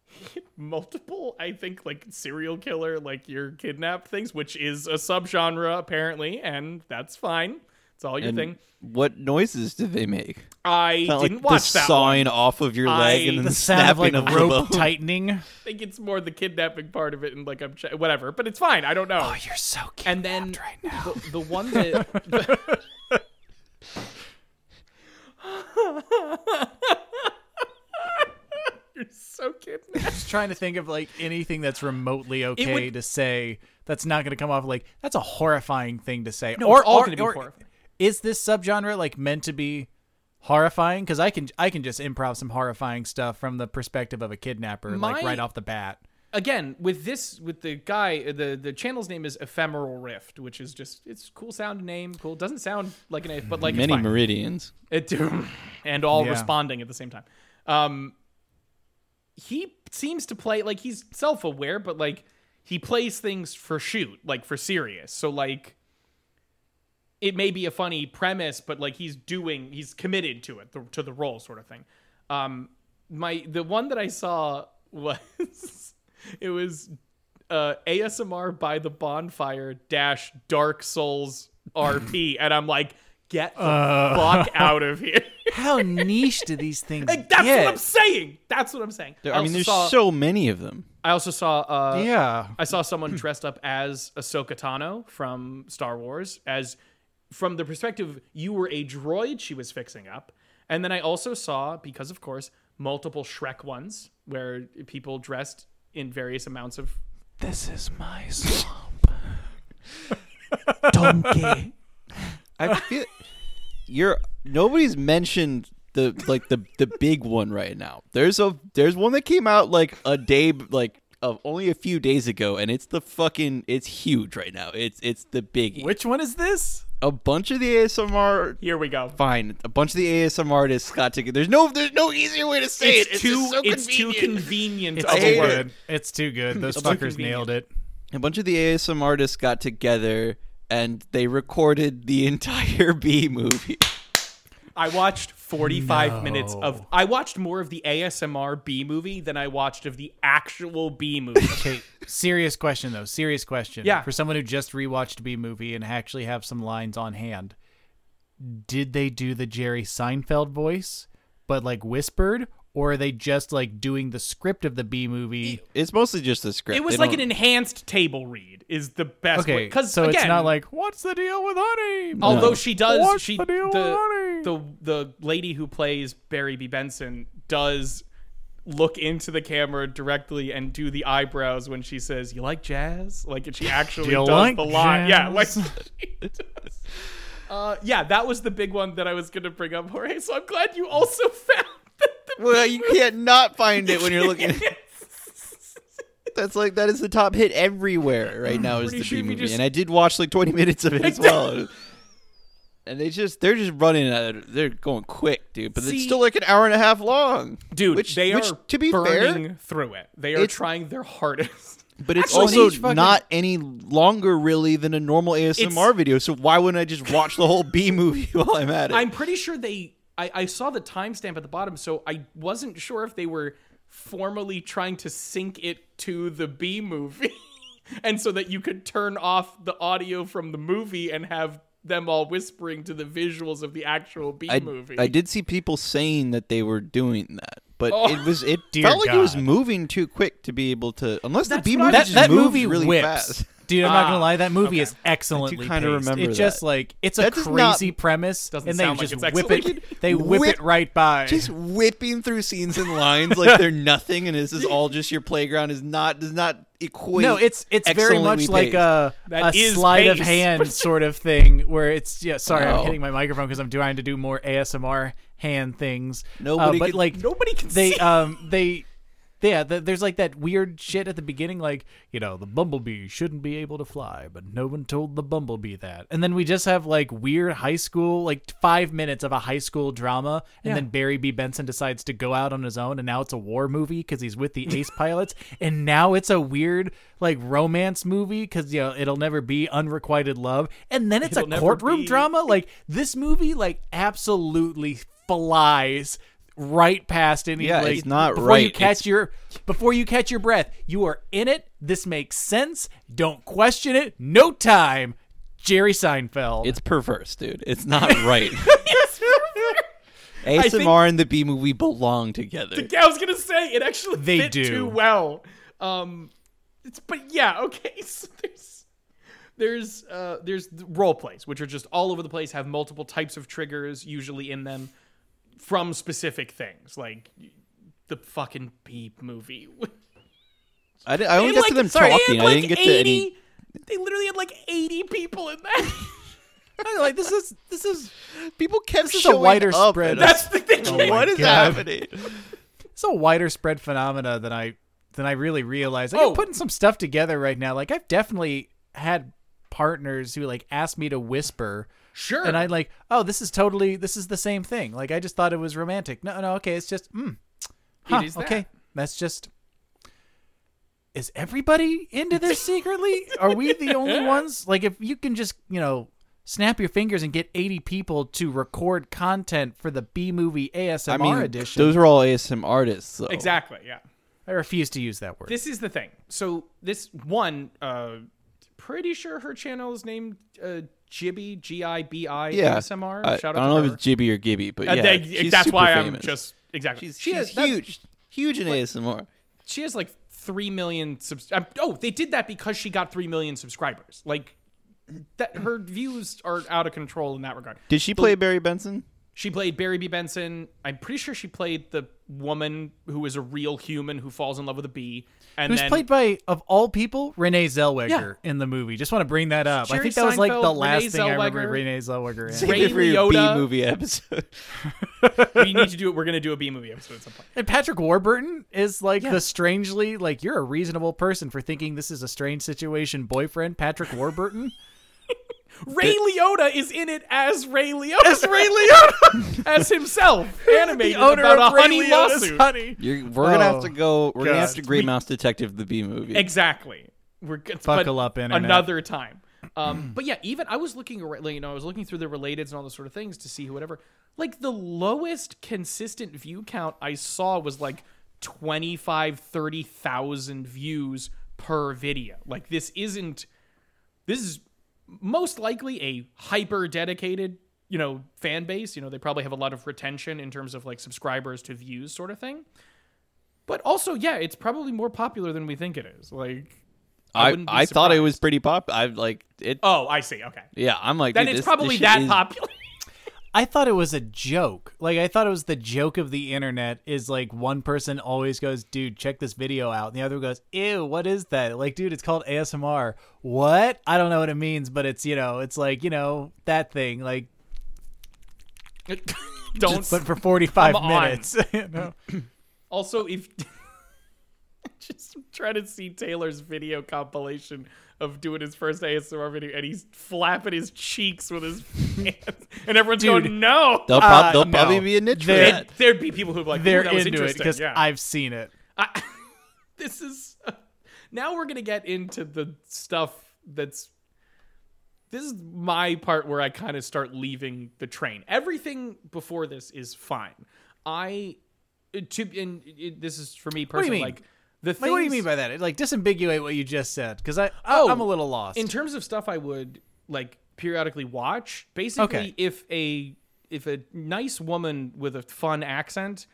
multiple, I think, like serial killer, like your kidnap things, which is a subgenre apparently, and that's fine. It's all your And thing. What noises did they make? I Not didn't like watch the that sawing one. off of your leg I- and then The the sound of like snapping of, rope the tightening. I think it's more the kidnapping part of it, and like I'm ch- whatever. But it's fine. I don't know. Oh, you're so cute. and then right now. the, the one that you're so kidding. Just trying to think of like anything that's remotely okay would- to say that's not going to come off like that's a horrifying thing to say. No, or it's all or- gonna be or horrifying. Is this subgenre like meant to be horrifying? Because I can I can just improv some horrifying stuff from the perspective of a kidnapper, like right off the bat. Again, with this, with the guy, the the channel's name is Ephemeral Rift, which is just it's cool sound name. Cool, doesn't sound like an A, but like it's Many fine. meridians. It and all Yeah. responding at the same time. Um, he seems to play like he's self-aware, but like he plays things for shoot, like for serious. So like it may be a funny premise, but like he's doing, he's committed to it, to the role, sort of thing. Um, my the one that I saw was it was uh, ASMR by the bonfire dash Dark Souls RP, and I'm like, get the fuck out of here. How niche do these things Like, that's get? what I'm saying. That's what I'm saying. There- I mean, there's saw, so many of them. I also saw. Uh, yeah. I saw someone dressed up as Ahsoka Tano from Star Wars, as from the perspective you were a droid she was fixing up, and then I also saw, because of course, multiple Shrek ones where people dressed in various amounts of. This is my swamp. Donkey. I feel you're nobody's mentioned the like the the big one right now. There's a there's one that came out like a day like of only a few days ago, and it's the fucking it's huge right now. It's it's the biggie. Which one is this? a bunch of the ASMR Here we go. fine. A bunch of the ASMR artists got together. There's no there's no easier way to say It's, it. It's too. just so it's too convenient. convenient. It's too a it. good. It's too good. Those fuckers nailed it. a bunch of the ASMR artists got together and they recorded the entire Bee Movie. I watched 45 No. minutes of. I watched more of the ASMR Bee Movie than I watched of the actual Bee Movie. Okay, serious question though. Serious question. Yeah. For someone who just rewatched Bee Movie and actually have some lines on hand, did they do the Jerry Seinfeld voice, but like whispered, or are they just like doing the script of the Bee Movie? It's mostly just the script. It was They like don't- an enhanced table read. Is the best. Okay, because so again, it's not like what's the deal with honey? Although No. she does, What's she the deal with the, honey? the the lady who plays Barry B Benson does look into the camera directly and do the eyebrows when she says, "You like jazz?" Like she actually you does like the line. Yeah, like she does. Uh, yeah, that was the big one that I was gonna bring up, Jorge. So I'm glad you also found that the well, you can't not find it when you're looking. That's like that is the top hit everywhere right now is the sure Bee Movie, just- and I did watch like 20 minutes of it as well. And they just they're just running at it. They're going quick, dude. But See- it's still like an hour and a half long, Dude, Which, they which, are to be fair, through it. They are It's- trying their hardest. but it's Actually, also fucking- not any longer really than a normal ASMR video. So why wouldn't I just watch the whole Bee Movie while I'm at it? I'm pretty sure they. I, I saw the timestamp at the bottom, so I wasn't sure if they were formally trying to sync it to the Bee Movie, and so that you could turn off the audio from the movie and have them all whispering to the visuals of the actual B I, movie. I did see people saying that they were doing that, but Oh. it was it Dear felt like it was moving too quick to be able to unless the Bee Movie was- that that moves movie really whips. fast. Dude, I'm not gonna Ah, lie. That movie okay. is excellently kinda paced. remember It's just that. like it's a does not- crazy premise, Doesn't and they sound like just whip excellent. it. They whip, Whip- it right by. Just whipping through scenes and lines like they're nothing, and this is all just your playground. Is not does not equate. no, it's it's very much like paced. a, That a sleight of hand sort of thing, where it's yeah. Sorry, I'm hitting my microphone because I'm trying to do more ASMR hand things. Nobody uh, but can- like Nobody can they see. um they yeah the, there's like that weird shit at the beginning like you know the bumblebee shouldn't be able to fly but no one told the bumblebee that. And then we just have like weird high school like five minutes of a high school drama and Yeah. then barry b. Benson decides to go out on his own and now it's a war movie because he's with the ace pilots and now it's a weird like romance movie because you know it'll never be unrequited love and then it's It'll a courtroom be- drama. Like this movie like absolutely flies right past any Yeah, like it's not before you catch It's- your before you catch your breath you are in it this makes sense don't question it no time jerry seinfeld It's perverse, dude. It's not right. think- ASMR and the Bee Movie belong together. The, I was gonna say it actually They fit do. too well. Um, it's but yeah, okay. So there's there's uh there's role plays which are just all over the place, have multiple types of triggers usually in them from specific things like the fucking Beep movie. I, did, I only got like, to them sorry, talking. and, I didn't get 80 to any. They literally had like 80 people in that. I'm like this is this is People kept This is a showing wider up, spread. That's the oh thing. Oh what is God. happening? it's a wider spread phenomena than i than i really realized like, Oh. i'm putting some stuff together right now like i've definitely had partners who like asked me to whisper Sure. and I like, oh, this is totally this is the same thing. Like I just thought it was romantic. No, no, okay, it's just, mm, huh, is that. okay, that's just. Is everybody into this secretly? Are we the only ones? Like, if you can just, you know, snap your fingers and get eighty people to record content for the Bee Movie ASMR I mean, edition, those are all ASM artists, though. exactly. Yeah. I refuse to use that word. This is the thing. So this one, uh, pretty sure her channel is named uh, Gibby G I B I Yeah. ASMR. I, Shout I out don't know her. if it's Jibby or Gibby, but Uh, yeah, they- she's that's why I'm just exactly. She's, she she's has huge, huge in ASMR. she has like three million subs. um, oh, they did that because she got three million subscribers. Like that, her views are out of control in that regard. Did she play Barry Benson? She played Barry B. Benson. I'm pretty sure she played the woman who is a real human who falls in love with a bee. And Who's then, played by, of all people, Renee Zellweger Yeah. in the movie. Just want to bring that up. I think that was like the last Renee thing I remember Renee Zellweger in. Save Ray it for your Liotta. Bee Movie episode. we need to do it. We're gonna do a Bee Movie episode at some point. And Patrick Warburton is like the strangely like you're a reasonable person for thinking this is a strange situation boyfriend. Patrick Warburton. Ray Liotta is in it as Ray Liotta. As Ray Liotta. as himself. Animated about a honey lawsuit. Honey. You're, we're gonna have Oh, to go. We're gonna have God. to Great Mouse Detective the Bee Movie. Exactly. We're good. Buckle up, internet. Another time. Um, but yeah, even I was looking, ar- like, you know, I was looking through the relateds and all those sort of things to see who whatever. Like the lowest consistent view count I saw was like 25, 30,000 views per video. Like this isn't, this is most likely a hyper dedicated, you know, fan base. You know, they probably have a lot of retention in terms of like subscribers to views sort of thing. But also, yeah, it's probably more popular than we think it is. Like, I, I I thought it was pretty pop. I like it. Oh, I see. Okay. Yeah, I'm like. Then it's this- this probably shit that is- popular. I thought it was a joke. Like I thought it was the joke of the internet is like one person always goes, "Dude, check this video out," and the other goes, "Ew, what is that?" Like, dude, it's called ASMR. What? I don't know what it means, but it's you know, it's like you know that thing. Like, don't. but for 45 Come on. minutes. You know? also, if just try to see Taylor's video compilation of doing his first ASMR video, and he's flapping his cheeks with his hands, and everyone's Dude. going, "No." they'll, prob- Uh, there'll no. probably be a niche for There- that. There'd, there'd be people who'd be like, They're that was into it interesting." because yeah. I've seen it. I, this is now we're gonna get into the stuff that's this is my part where I kind of start leaving the train. Everything before this is fine. I to and it, this is for me do you personally. mean? Like the Like, what do you mean by that? Like disambiguate what you just said because I, Oh, I I'm a little lost. in terms of stuff I would like periodically watch. Basically, Okay. if a if a nice woman with a fun accent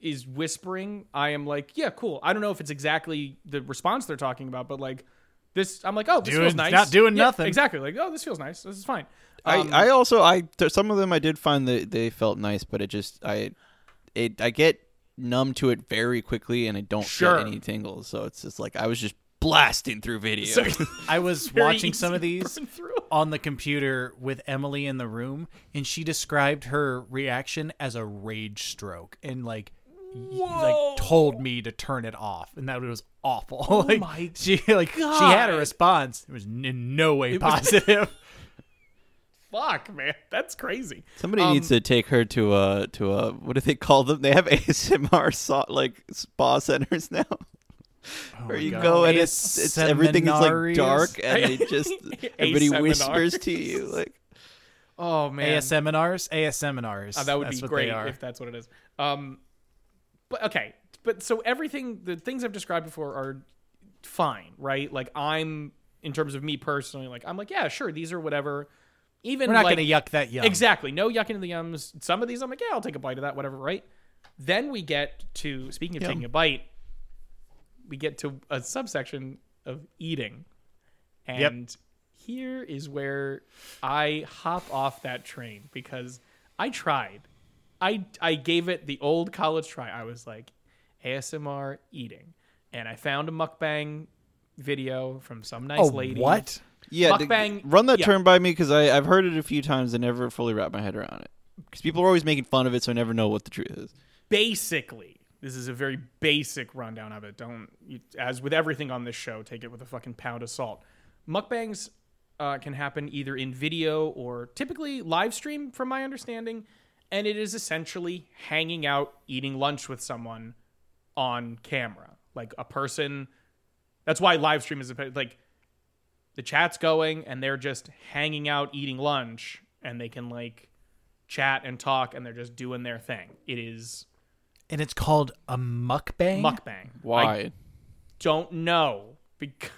is whispering, I am like, yeah, cool. I don't know if it's exactly the response they're talking about, but like this, I'm like, oh, this Doing- feels nice. not doing Yeah, nothing. Exactly. Like, oh, this feels nice. This is fine. Um, I, I also I th- some of them I did find that they felt nice, but it just I it I get numb to it very quickly and I don't Sure. get any tingles. So it's just like I was just blasting through video. so- I was watching some of these to burn through. on the computer with Emily in the room, and she described her reaction as a rage stroke, and like, y- like told me to turn it off, and that was awful. Oh like, my she like she had a response. It was in no way was- positive. Fuck, man, that's crazy. Somebody Um, needs to take her to a to a what do they call them? They have ASMR so, like spa centers now. Where you God. go and it's, it's everything is like dark and they just everybody whispers to you like Oh man, AS seminars, AS seminars. Uh, that would That's be great if that's what it is. Um, but okay, but so everything, the things I've described before are fine, right? Like I'm, in terms of me personally, like I'm like, yeah, sure, these are whatever. Even We're not like, going to yuck that yum. Exactly, no yucking in the yums. Some of these, I'm like, yeah, I'll take a bite of that, whatever, right? Then we get to speaking of taking a bite, we get to a subsection of eating, and here is where I hop off that train because I tried. I I gave it the old college try. I was like ASMR eating, and I found a mukbang video from some nice Oh, lady. what? yeah. the- Mukbang- run that yeah. term by me because I I've heard it a few times and never fully wrapped my head around it. Because people are always making fun of it, so I never know what the truth is. basically this is a very basic rundown of it don't you, as with everything on this show take it with a fucking pound of salt mukbangs uh, can happen either in video or typically live stream from my understanding and it is essentially hanging out eating lunch with someone on camera like a person that's why live stream is a, like the chat's going and they're just hanging out eating lunch and they can like chat and talk and they're just doing their thing it is And it's called a mukbang. mukbang. Why? I don't know because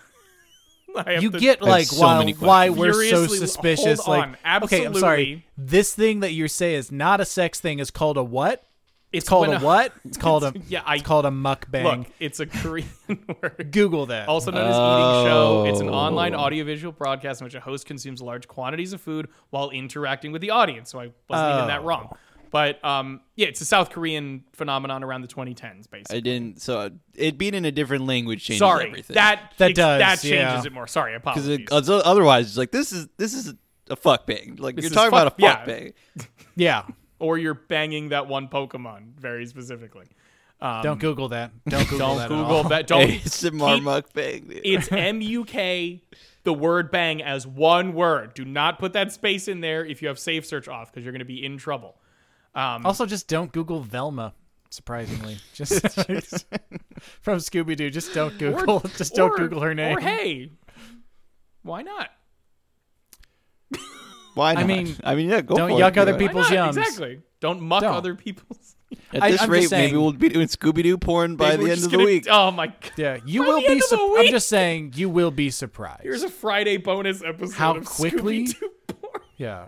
you to- get like so why, why we're so suspicious. hold like, on. okay, I'm sorry. This thing that you say is not a sex thing. Is called a what? It's called a what? It's called a yeah, I It's called a mukbang. look. It's a Korean word. Google that. Also known as eating show, it's an Oh. online audiovisual broadcast in which a host consumes large quantities of food while interacting with the audience. So I wasn't even that Oh. wrong. But um, yeah, it's a South Korean phenomenon around the 2010s, basically. I didn't. So uh, it being in a different language changes Sorry, everything. that That does, that changes yeah. it more. Sorry, because apologies. otherwise it's like this is this is a fuck bang. Like This you're talking fuck- about a yeah. bang. yeah. Or you're banging that one Pokemon very specifically. Um, Don't Google that. Don't Google don't that. at Google all. that. Don't. ASMR keep- mukbang. dude. It's M U K, the word bang as one word. Do not put that space in there if you have safe search off because you're going to be in trouble. Um, Also, just don't Google Velma. Surprisingly, just from Scooby Doo. Just don't Google. just don't or- Google her name. Or hey, why not? Why not? mean, I mean, yeah, go don't for yuck it. other Go people- People's not? yums. Exactly. Don't muck Don't. other people's. At I- this I'm just rate, saying- maybe we'll be doing Scooby Doo porn by Maybe the we're end just of the gonna- week. Oh my god. Yeah, you By will the be. end of the Su- I'm week. just saying, you will be surprised. Here's a Friday bonus episode. How of quickly- Scooby-Doo porn. Yeah.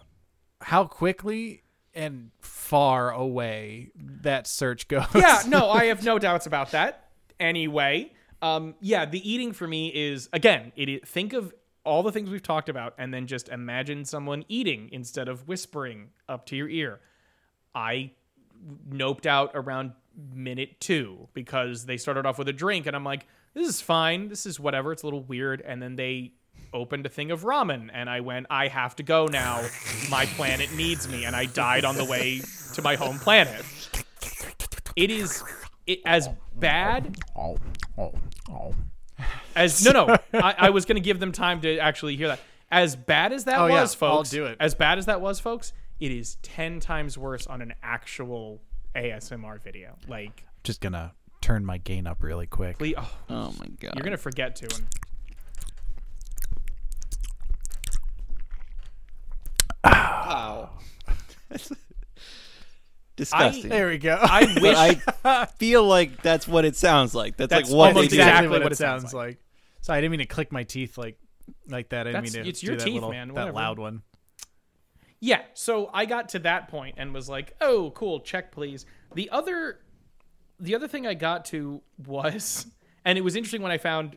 How quickly and far away that search goes. yeah, no, I have no doubts about that. Anyway, um, yeah, the eating for me is again, it, it think of all the things we've talked about, and then just imagine someone eating instead of whispering up to your ear. I noped out around minute two because they started off with a drink, and I'm like, this is fine, this is whatever, it's a little weird, and then they opened a thing of ramen and I went, I have to go now. My planet needs me. And I died on the way to my home planet. It is it, as bad Oh, oh, oh. As no, no. I, I was going to give them time to actually hear that. As bad as that Oh, yeah, was, folks. I'll do it. As bad as that was, folks. It is ten times worse on an actual ASMR video. Like, Just gonna turn my gain up really quick. please, oh, Oh my god. you're gonna forget to. And Wow. Disgusting. There we go. I but wish. I feel like that's what it sounds like. That's, That's like what almost they exactly do. what, what it it sounds sounds like. Sorry, I didn't mean to click my teeth like like that. I didn't That's- mean to it's do your that teeth, little, man, That whatever. loud one. Yeah, so I got to that point and was like, "Oh, cool, check please." The other the other thing I got to was and it was interesting when I found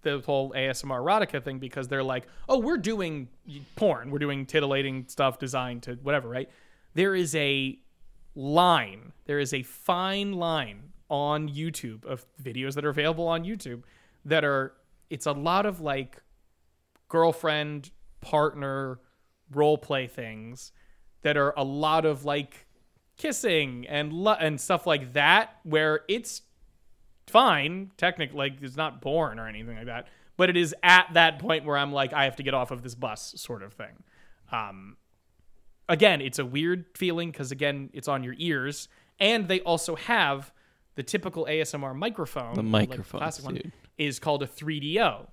the whole ASMR erotica thing because they're like, "Oh, we're doing porn. We're doing titillating stuff designed to whatever, right?" There is a line. There is a fine line on YouTube of videos that are available on YouTube that are it's a lot of like girlfriend, partner role play things that are a lot of like kissing and lo- and stuff like that where it's fine technically like it's not porn or anything like that but it is at that point where i'm like i have to get off of this bus sort of thing um again it's a weird feeling because again it's on your ears and they also have the typical asmr microphone The like microphones, classic one, dude. Is called a 3do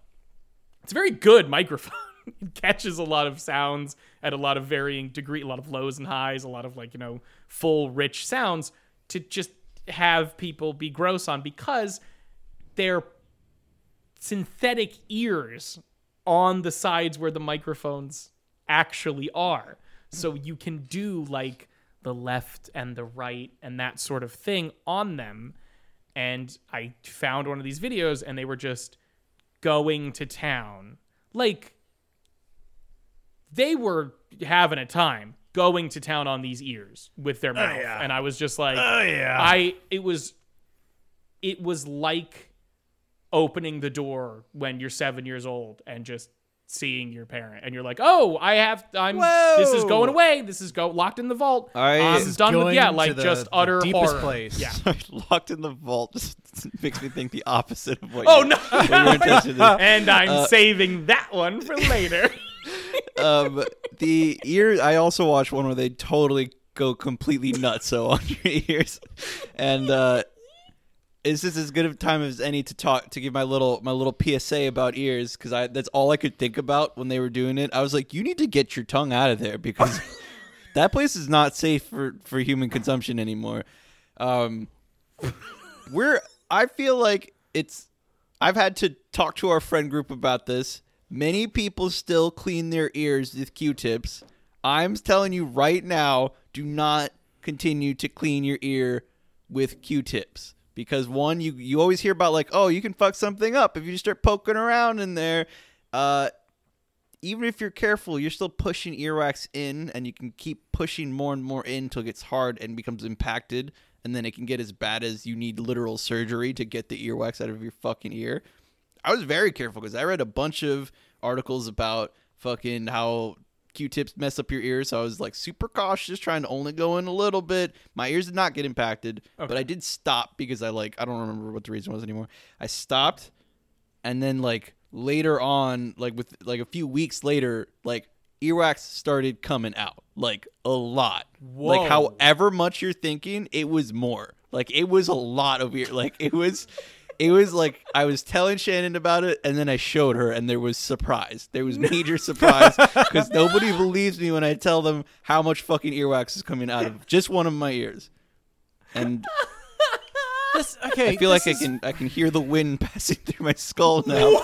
it's a very good microphone. it catches a lot of sounds at a lot of varying degree, a lot of lows and highs, a lot of like, you know, full rich sounds to just have people be gross on because they're synthetic ears on the sides where the microphones actually are. So you can do like the left and the right and that sort of thing on them. And I found one of these videos and they were just going to town. Like they were having a time going to town on these ears with their oh, mouth. yeah. And I was just like Oh yeah. I it was it was like opening the door when you're 7 years old and just seeing your parent and you're like, "Oh, I have I'm this is going away. This is go locked in the vault. I- I'm This is done with yeah, like the- just the utter deepest horror. place. Yeah. Sorry, locked in the vault just makes me think the opposite of what. Oh you, no. what you're interested in. and I'm Uh, saving that one for later. um, the ear. I also watched one where they totally go completely nuts so on your ears, and uh, it's this as good of a time as any to talk to give my little my little PSA about ears because I that's all I could think about when they were doing it. I was like, you need to get your tongue out of there because that place is not safe for for human consumption anymore. Um, we're I feel like it's I've had to talk to our friend group about this. Many people still clean their ears with Q-tips. I'm telling you right now, do not continue to clean your ear with Q-tips because one, you you always hear about like, oh, you can fuck something up if you just start poking around in there. Uh, even if you're careful, you're still pushing earwax in, and you can keep pushing more and more in until it gets hard and becomes impacted, and then it can get as bad as you need literal surgery to get the earwax out of your fucking ear. I was very careful because I read a bunch of articles about fucking how Q-tips mess up your ears. So I was like super cautious, trying to only go in a little bit. My ears did not get impacted, but I did stop because I like I don't remember what the reason was anymore. I stopped, and then like later on, like with like a few weeks later, like earwax started coming out like a lot. Like however much you're thinking, it was more. Like it was a lot of ear. Like it was. It was like I was telling Shannon about it, and then I showed her, and there was surprise. There was major surprise because nobody believes me when I tell them how much fucking earwax is coming out of just one of my ears. And This, okay, I feel like this I can I can hear the wind passing through my skull now.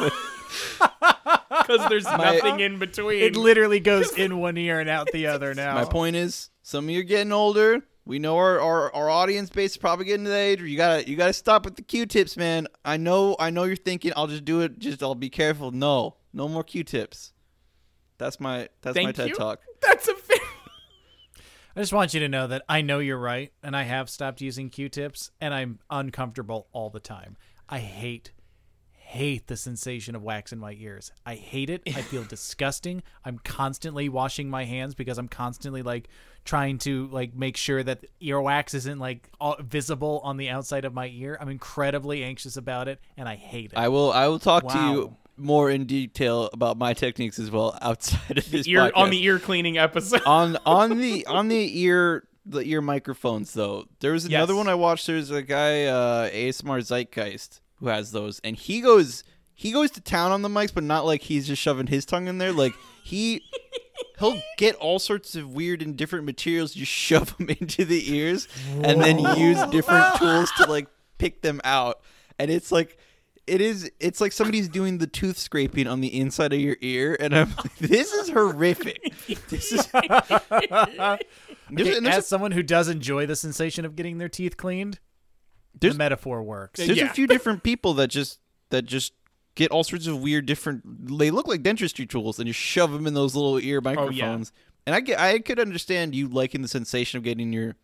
Because there's nothing in between. It literally goes in one ear and out the other now. my point is, some of you are getting older. We know our, our, our audience base is probably getting to the age where you gotta you gotta stop with the Q-tips, man. I know I know you're thinking I'll just do it. Just I'll be careful. No, no more Q-tips. That's my that's my Thank TED you. talk. That's a fair. I just want you to know that I know you're right, and I have stopped using Q-tips, and I'm uncomfortable all the time. I hate, hate the sensation of wax in my ears. I hate it. I feel disgusting. I'm constantly washing my hands because I'm constantly like trying to like make sure that earwax isn't like all visible on the outside of my ear. I'm incredibly anxious about it and I hate it. I will. I will talk to you more in detail about my techniques as well outside of this Ear on the ear cleaning episode. on on the on the ear the ear microphones though. There was another Yes. one I watched. There's a guy uh, ASMR Zeitgeist who has those, and he goes he goes to town on the mics, but not like he's just shoving his tongue in there. Like he he'll get all sorts of weird and different materials, just shove them into the ears, and then use different tools to like pick them out. And it's like it is it's like somebody's doing the tooth scraping on the inside of your ear and i'm like this is horrific this is There's- Okay, and there's, as someone who does enjoy the sensation of getting their teeth cleaned, There's- the metaphor works. there's Yeah. a few different people that just that just get all sorts of weird different they look like dentistry tools and you shove them in those little ear oh, microphones and i get i could understand you liking the sensation of getting your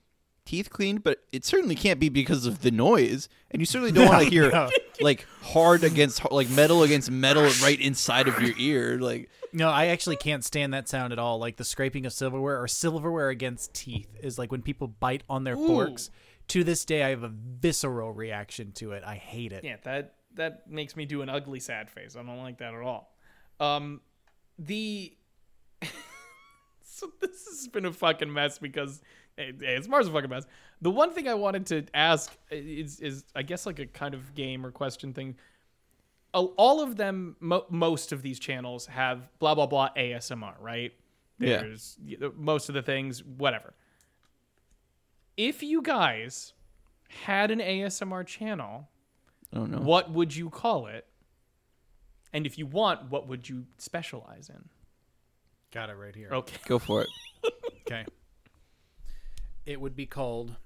teeth cleaned but it certainly can't be because of the noise and you certainly don't want to hear no. like hard against like metal against metal right inside of your ear like No, I actually can't stand that sound at all. Like the scraping of silverware or silverware against teeth is like when people bite on their forks. To this day, I have a visceral reaction to it. I hate it. Yeah, that that makes me do an ugly sad face. I don't like that at all. Um, the so this has been a fucking mess because hey, hey, it's Mars a fucking mess. The one thing I wanted to ask is is I guess like a kind of game or question thing. All- All of them, mo- most of these channels have blah blah blah ASMR, right? Yeah. There's most of the things, whatever. If you guys had an ASMR channel, i don't what would you call it? And if you want, what would you specialize in? Got it right here. Okay. go for it Okay. It would be called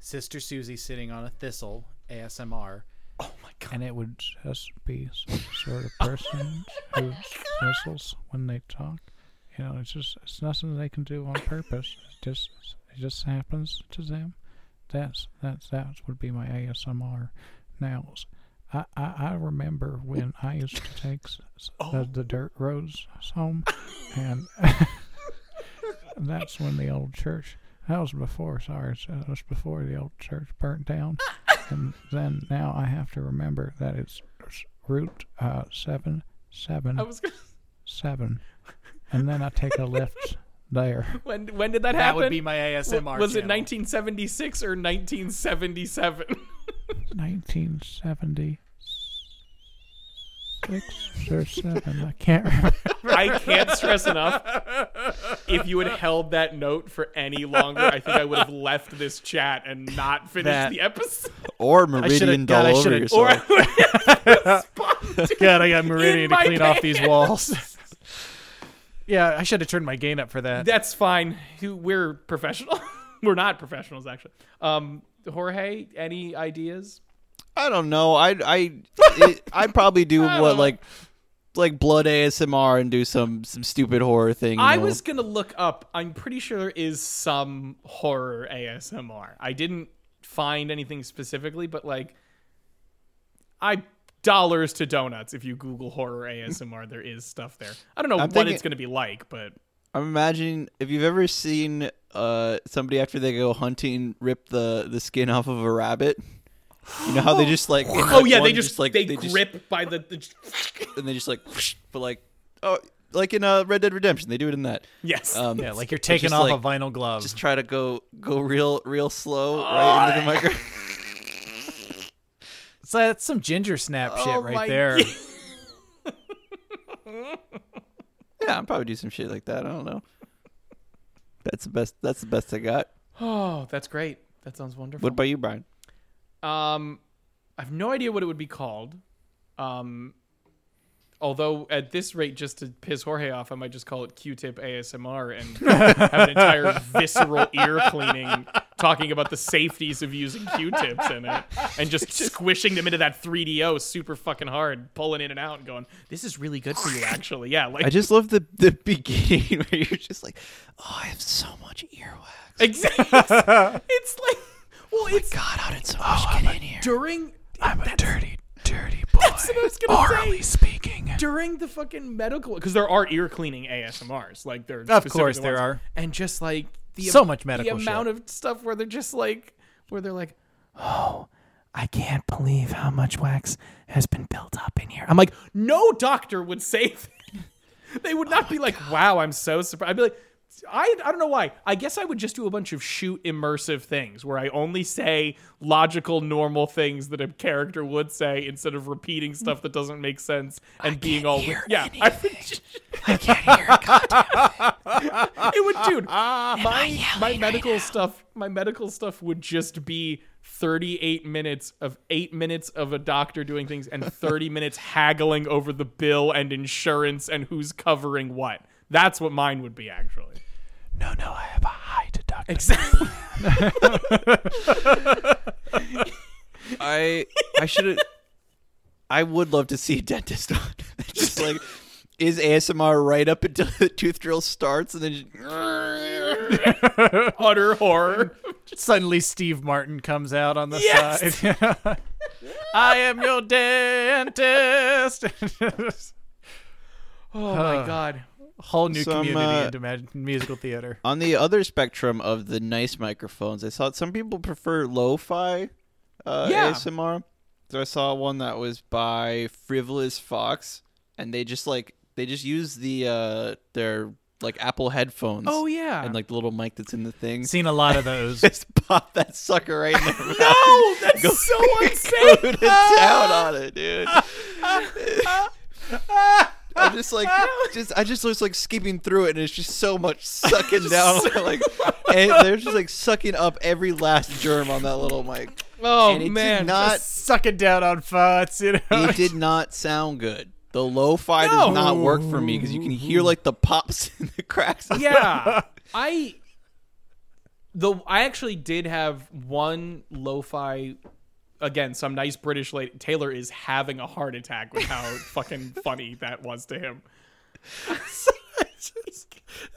Sister Susie sitting on a thistle ASMR. Oh my god. And it would just be some sort of person oh who whistles when they talk. You know, it's just it's nothing they can do on purpose. It just it just happens to them. That's that's that would be my ASMR. Now, I, I, I remember when I used to take s- the, the dirt roads home, and that's when the old church. That was before. Sorry, that was before the old church burnt down, and then now I have to remember that it's Route uh, seven seven I was gonna, seven, and then I take a left there. when when did that, That happen? That would be my ASMR. was it 1976 or 1977? 1976 or seven? I can't remember. I can't stress enough. If you had held that note for any longer, I think I would have left this chat and not finished That- the episode. or meridian God, I all over should've- yourself Or I would have responded. God, I got Meridian to my clean off these walls. Yeah, I should have turned my gain up for that. That's fine. We're professional. We're not professionals, actually. Um, Jorge, any ideas? I don't know. I I it, I'd probably do I what like like blood ASMR and do some some stupid horror thing. I know? was gonna look up. I'm pretty sure there is some horror ASMR. I didn't find anything specifically, but like, I dollars to donuts. If you Google horror ASMR, there is stuff there. I don't know I'm what thinking- it's gonna be like, but I'm imagining if you've ever seen uh somebody after they go hunting rip the the skin off of a rabbit. You know how they just like in, oh like, yeah, they one just, like they, just- grip by the, the and they just like whoosh, but like oh like in uh, Red Dead Redemption they do it in that. yes. Um, yeah, like you're taking off like- a vinyl glove. just try to go go real real slow right into the micro. So that's some ginger snap Oh shit my right there. yeah, I'll probably do some shit like that. I don't know. That's the best. That's the best I got. oh, that's great. That sounds wonderful. What about you, Brian? Um, I have no idea what it would be called. Um, although at this rate, just to piss Jorge off, I might just call it Q-tip ASMR and have an entire visceral ear cleaning talking about the safeties of using Q-tips in it and just squishing them into that 3DO super fucking hard, pulling in and out and going, "This is really good for you, actually." Yeah, like I just love the the beginning where you're just like, oh, I have so much earwax. exactly. it's like, well, oh it's God, how did so oh, much get in here? during I'm a dirty, dirty boy. That's what I was gonna Orally say. speaking. During the fucking medical, because there are ear cleaning ASMRs, like there. Of course there are. and just like the So much medical the amount shit. of stuff where they're just like, where they're like, Oh, I can't believe how much wax has been built up in here. I'm like, no doctor would say. that. they would not be oh like, wow, I'm so surprised. I'd be like. I, I don't know why. I guess I would just do a bunch of shoot immersive things where I only say logical, normal things that a character would say instead of repeating stuff that doesn't make sense and being all hear yeah. I would just, I can't hear it. it would, dude. my my medical stuff, my medical stuff would just be 38 minutes of eight minutes of a doctor doing things and 30 minutes haggling over the bill and insurance and who's covering what. That's what mine would be actually. No, no, I have a high deductible. Exactly. I I should have. I would love to see a dentist on. just like is ASMR right up until the tooth drill starts, and then just, Utter horror. Suddenly, Steve Martin comes out on the Yes! side. I am your dentist. Oh my god. Whole new Some, community uh, into mag- musical theater. on the other spectrum of the nice microphones, I saw some people prefer lo-fi uh, Yeah. ASMR. So I saw one that was by Frivolous Fox, and they just like they just use the uh, their like Apple headphones. Oh yeah. and like the little mic that's in the thing. Seen a lot of those. Just pop that sucker right in their mouth. no, that's Go- so Go insane. to town on it, dude. I'm just like, just I just was like skipping through it, and it's just so much sucking down, like, and they're just like sucking up every last germ on that little mic. Oh and it man. did not, Sucking down on farts, you know. it did not sound good. The lo-fi No. does not work for me because you can hear like the pops and the cracks. yeah i the i actually did have one lo-fi again some nice british lady taylor is having a heart attack with how fucking funny that was to him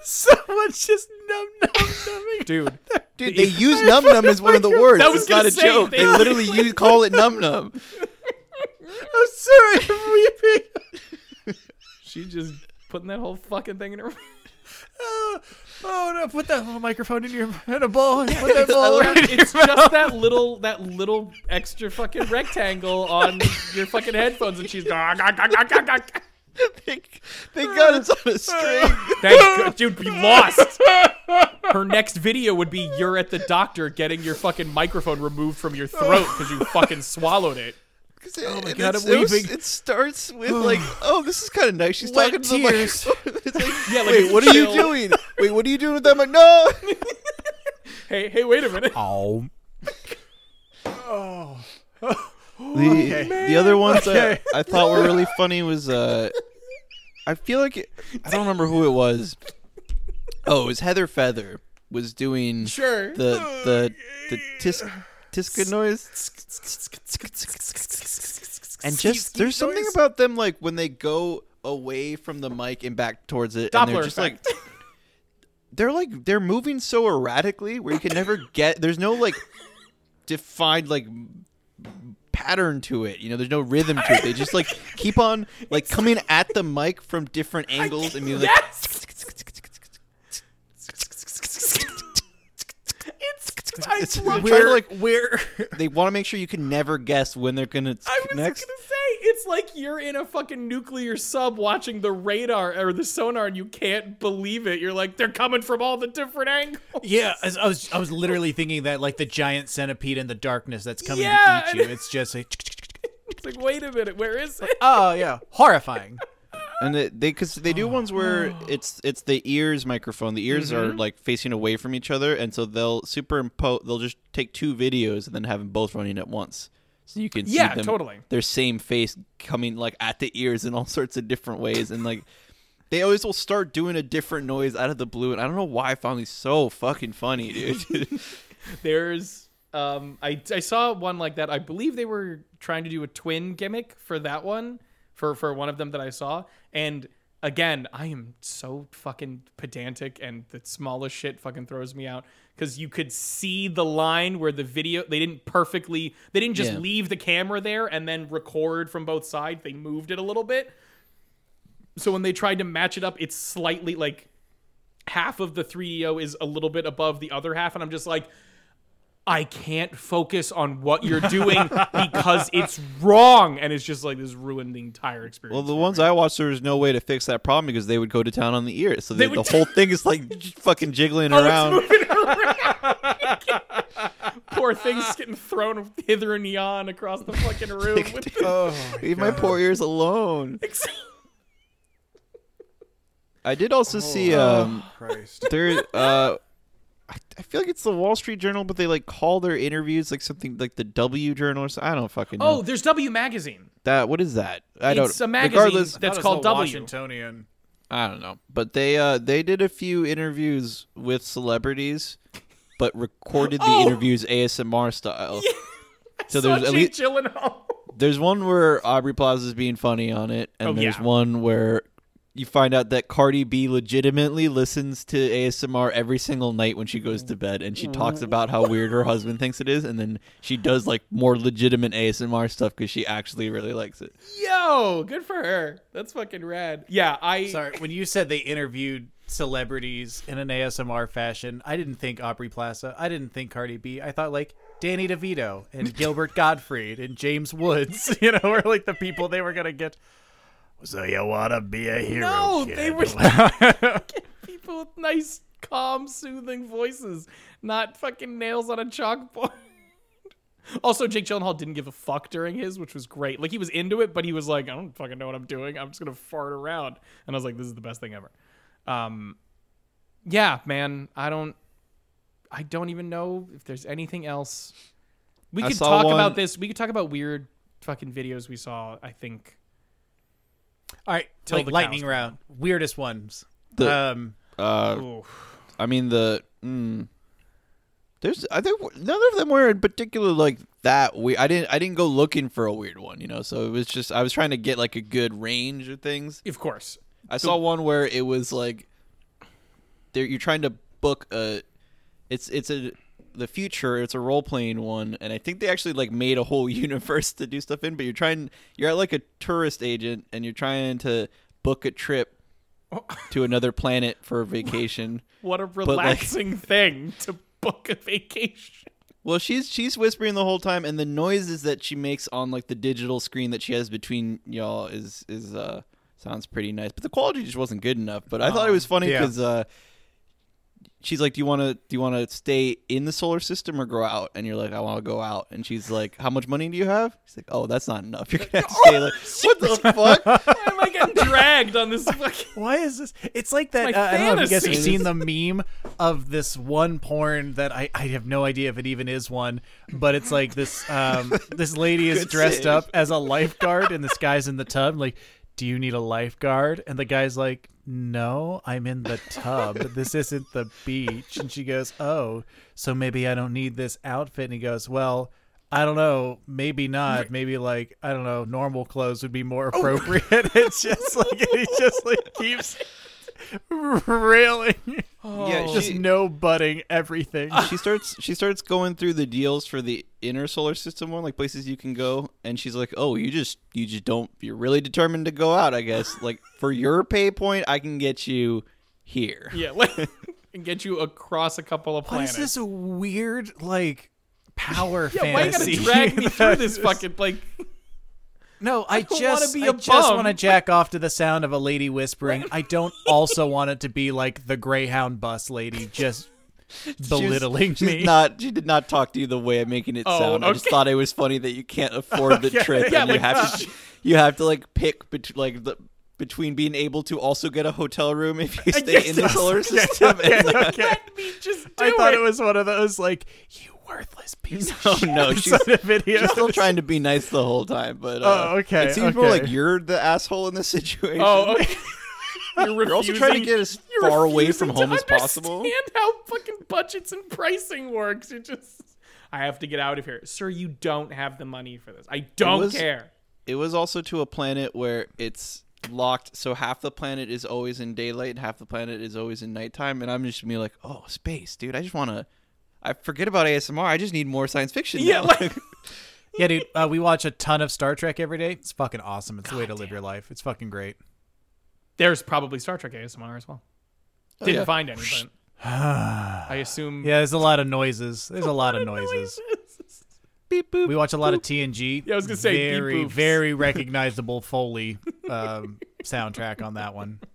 Someone's just numb, numb, numbing. dude Dude, they use num num as one of the words. That was it's not gonna a joke. they- They literally use call it num num. I'm sorry, I'm weeping. she just putting that whole fucking thing in her Oh, oh no! Put that little microphone in your in a bowl. Put that bowl right in your it's just that little that little extra fucking rectangle on your fucking headphones and she's going Thank, thank God it's on a string. Thank God, dude, be lost. Her next video would be you're at the doctor getting your fucking microphone removed from your throat because you fucking swallowed it. Oh my God, it, I'm weeping. it starts with like, oh, this is kind of nice. She's Wet talking to the microphone. It's like, Yeah, like wait, what are you doing? Wait, what are you doing with that mic? No. Hey, hey, wait a minute. Oh, Oh. The, the other ones Okay. I, I thought were really funny was uh, I feel like it, I don't remember who it was. Oh, it was Heather Feather was doing Sure. the the the tisk tiska noise. And just there's something about them like when they go away from the mic and back towards it, and Doppler they're just effect. like they're like they're moving so erratically where you can never get. There's no like defined like pattern to it. You know, there's no rhythm to it. They just like keep on like coming at the mic from different angles and being like. yes. I It's love weird. it. like where? they want to make sure you can never guess when they're gonna I was next. gonna say it's like you're in a fucking nuclear sub watching the radar or the sonar and you can't believe it. You're like they're coming from all the different angles. Yeah, as I was I was literally thinking that like the giant centipede in the darkness that's coming Yeah, to eat you. It's just like It's like wait a minute, where is oh, it? oh yeah, horrifying. And they they because they do ones where it's it's the ears microphone. The ears are like facing away from each other, and so they'll superimpose. They'll just take two videos and then have them both running at once, so you can see Yeah, them totally. their same face coming like at the ears in all sorts of different ways, and like they always will start doing a different noise out of the blue. And I don't know why I found these so fucking funny, dude. There's um I I saw one like that. I believe they were trying to do a twin gimmick for that one for for one of them that I saw and again, I am so fucking pedantic, and the smallest shit fucking throws me out because you could see the line where the video they didn't perfectly they didn't just Yeah. leave the camera there and then record from both sides. They moved it a little bit. So when they tried to match it up, it's slightly like half of the 3DO is a little bit above the other half, and I'm just like. I can't focus on what you're doing because it's wrong, and it's just like this ruined the entire experience. Well, the for ones. I watched, there was no way to fix that problem because they would go to town on the ears. So They the, the would- whole thing is like fucking jiggling Oh, around. around. Poor thing's getting thrown hither and yon across the fucking room. with Oh, Leave my poor ears alone. I did also see um Christ. there uh I, I feel like it's the Wall Street Journal, but they like call their interviews like something like the W Journal or something. I don't fucking know. oh, there's W Magazine. that what is that? I It's don't. It's a magazine Regardless, that's called W. Washingtonian. I don't know, but they uh they did a few interviews with celebrities, but recorded the Oh! interviews ASMR style. So Saw there's at Jake least Gyllenhaal. there's one where Aubrey Plaza is being funny on it, and Oh, there's yeah. one where you find out that Cardi B legitimately listens to ASMR every single night when she goes to mm. bed, and she mm-hmm. talks about how weird her husband thinks it is, and then she does like more legitimate ASMR stuff because she actually really likes it. Yo, good for her. That's fucking rad. Yeah, I. Sorry, when you said they interviewed celebrities in an ASMR fashion, I didn't think Aubrey Plaza. I didn't think Cardi B. I thought like Danny DeVito and Gilbert Gottfried and James Woods, you know, were like the people they were gonna get. So you wanna be a hero? No, kid. they were people with nice, calm, soothing voices, not fucking nails on a chalkboard. Also, Jake Gyllenhaal didn't give a fuck during his, which was great. Like he was into it, but he was like, "I don't fucking know what I'm doing. I'm just gonna fart around." And I was like, "This is the best thing ever." Um, yeah, man. I don't. I don't even know if there's anything else. We could talk one- about this. We could talk about weird fucking videos we saw. I think. All right, Till like the lightning cows round, weirdest ones. The- um, Uh, Ooh. I mean the. Mm, there's I think none of them were in particular like that we I didn't I didn't go looking for a weird one, you know. So it was just I was trying to get like a good range of things. Of course. I saw one where it was like there you're trying to book a it's it's a the future it's a role playing one and I think they actually like made a whole universe to do stuff in but you're trying you're at like a tourist agent and you're trying to book a trip to another planet for a vacation. What a like- relaxing thing to book a vacation. Well, she's she's whispering the whole time, and the noises that she makes on like the digital screen that she has between y'all is is uh sounds pretty nice. But the quality just wasn't good enough. But I thought it was funny yeah. because uh, she's like, "Do you want to do you want to stay in the solar system or go out?" And you're like, "I want to go out." And she's like, "How much money do you have?" She's like, "Oh, that's not enough. You're gonna have to stay." Like, what the fuck? Why am I getting dragged on this fucking Why is this? It's like that. my uh, I don't know if you guys have seen the meme of this one porn that I, I have no idea if it even is one, but it's like this um this lady is Good dressed save. up as a lifeguard and this guy's in the tub like, do you need a lifeguard? And the guy's like, no, I'm in the tub. This isn't the beach. And she goes, oh, so maybe I don't need this outfit. And he goes, well. I don't know. Maybe not. Maybe like I don't know. Normal clothes would be more oh. appropriate. it's just like he just like keeps railing. Yeah, oh. just she- no butting everything. she starts she starts going through the deals for the inner solar system one like places you can go and she's like oh you just you just don't you're really determined to go out i guess like for your pay point i can get you here yeah, like, and get you across a couple of What planets. is this weird like power yeah, why you gotta drag me through this fucking like? No, I, don't just wanna be just want to jack off to the sound of a lady whispering. I don't also want it to be like the Greyhound bus lady just belittling she's me. not she did not talk to you the way i'm making it Oh, sound i just thought it was funny that you can't afford the trip Yeah, and you like, have to you have to like pick bet- like the between being able to also get a hotel room if you stay Yes, in the solar system okay, and, okay. Let me just do I thought it. it was one of those like you worthless piece of Oh, shit no, she's- video. She's still trying to be nice the whole time, but uh, Oh, okay, It seems more okay. like you're the asshole in this situation. Oh, okay. You're, You're also trying to get as you're far away refusing from home as possible. Understand how fucking budgets and pricing works. You're just. I have to get out of here, sir. You don't have the money for this. I don't was- care. It was also to a planet where it's locked. So half the planet is always in daylight, and half the planet is always in nighttime. And I'm just gonna be like, oh, space, dude. I just wanna. I forget about ASMR. I just need more science fiction. Yeah, now. like- Yeah, dude. Uh, we watch a ton of Star Trek every day. It's fucking awesome. It's the way to live your life. It's fucking great. There's probably Star Trek ASMR as well. Oh, Didn't yeah. find any, but I assume. Yeah, there's a lot of noises. There's a lot of noises. beep boop. We watch a lot of TNG. Yeah, I was gonna say, very, boops. very recognizable Foley um, soundtrack on that one.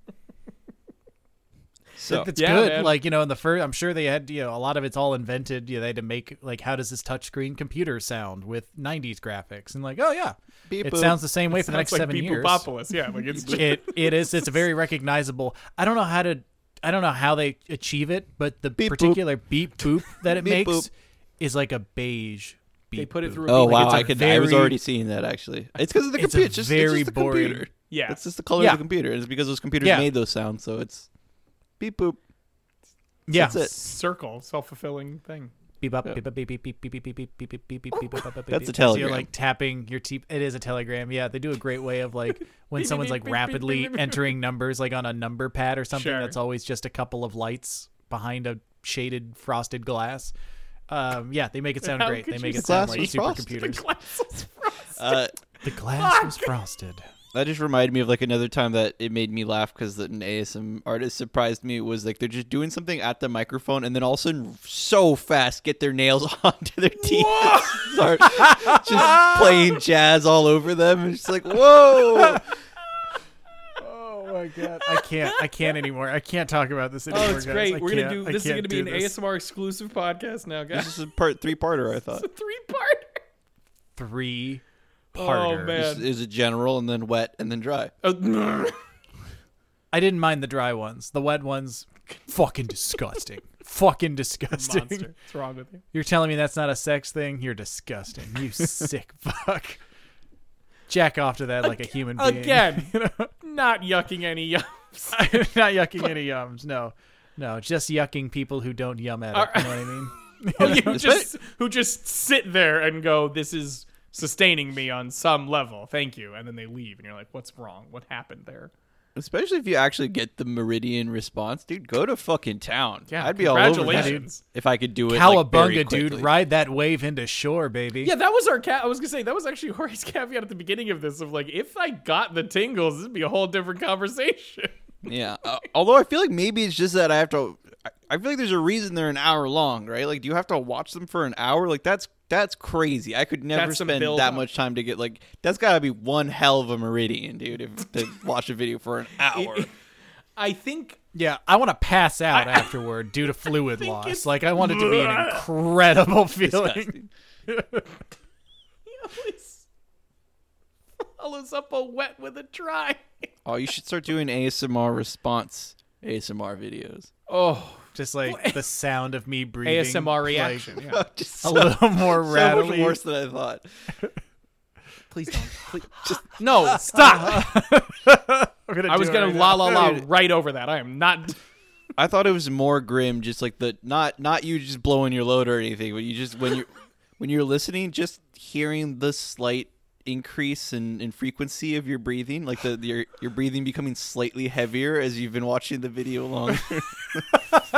So It's Yeah, good. man. Like you know, in the first, I'm sure they had you know a lot of it's all invented. You know, they had to make like how does this touchscreen computer sound with 90s graphics and like oh yeah, Beep it boop. sounds the same way for the next like seven Beep years. Boopopolis. Yeah, like it's just, it it is it's very recognizable. I don't know how to I don't know how they achieve it, but the Beep boop. particular beep boop that it Beep makes boop. is like a beige. Beep they put it boop. through. Oh like, wow, it's a I could. I was already seeing that actually. It's because of the It's a computer. It's just, very it's just the boring- computer. Yeah. it's just the color Yeah. of the computer. It's because those computers Yeah. made those sounds. So it's beep boop. Yeah. That's it. circle, self fulfilling thing. Beep up, beep up, beep beep beep beep beep beep beep beep beep beep beep beep beep beep. That's a So telegram. you're like tapping your teeth. It is a telegram. Yeah, they do a great way of like when someone's like beep, beep, rapidly beep, beep. entering numbers like on a number pad or something. Sure. That's always just a couple of lights behind a shaded frosted glass. Um, yeah, they make it sound How great. They make it sound like was frosted? The glass was frosted. Uh, The glass was frosted. That just reminded me of like another time that it made me laugh because an ASM artist surprised me. Was like they're just doing something at the microphone and then all of a sudden so fast get their nails onto their teeth, start just playing jazz all over them. It's just like whoa. Oh my god, I can't. I can't anymore. I can't talk about this oh, anymore. Oh, it's guys. great. I We're gonna do this. Is gonna be an this. ASMR exclusive podcast now, guys. This is a part three parter. I thought. a three part. three Oh, oh man. Is it general and then wet and then dry? Oh, I didn't mind the dry ones. The wet ones, fucking disgusting. fucking disgusting. monster. What's wrong with you? You're telling me that's not a sex thing? You're disgusting. You sick fuck. Jack off to that like a human being. Again, You know? not yucking any yums. not yucking any yums. No. No, just yucking people who don't yum at it. You know what I mean? Oh, you just who just sit there and go, "This is sustaining me on some level. Thank you," and then they leave, and you're like, "What's wrong? What happened there?" Especially if you actually get the meridian response, dude. Go to fucking town. Yeah, I'd be all over that if I could do it. like, very dude. Ride that wave into shore, baby. Yeah, that was our cat. I was gonna say that was actually Jorge's caveat at the beginning of this. Of like, if I got the tingles, this would be a whole different conversation. Yeah. Uh, although I feel like maybe it's just that I have to. I, I feel like there's a reason they're an hour long, right? Like, do you have to watch them for an hour? Like, that's that's crazy. I could never That's spend that up. much time to get like. That's got to be one hell of a meridian, dude. If to watch a video for an hour. I think Yeah, I want to pass out afterward due to fluid loss. Like I want it to be an incredible feeling. Disgusting. he always follows up a wet with a dry. Oh, you should start doing ASMR response ASMR videos. Oh, Just like the sound of me breathing. ASMR like, reaction. yeah. just a little more so much worse than I thought. Please don't. Please. Just no, stop. I'm gonna I was gonna right la la la right over that. I am not. I thought it was more grim, just like the not not you just blowing your load or anything, but you just when you when you're listening, just hearing the slight increase in, in frequency of your breathing, like the your your breathing becoming slightly heavier as you've been watching the video longer.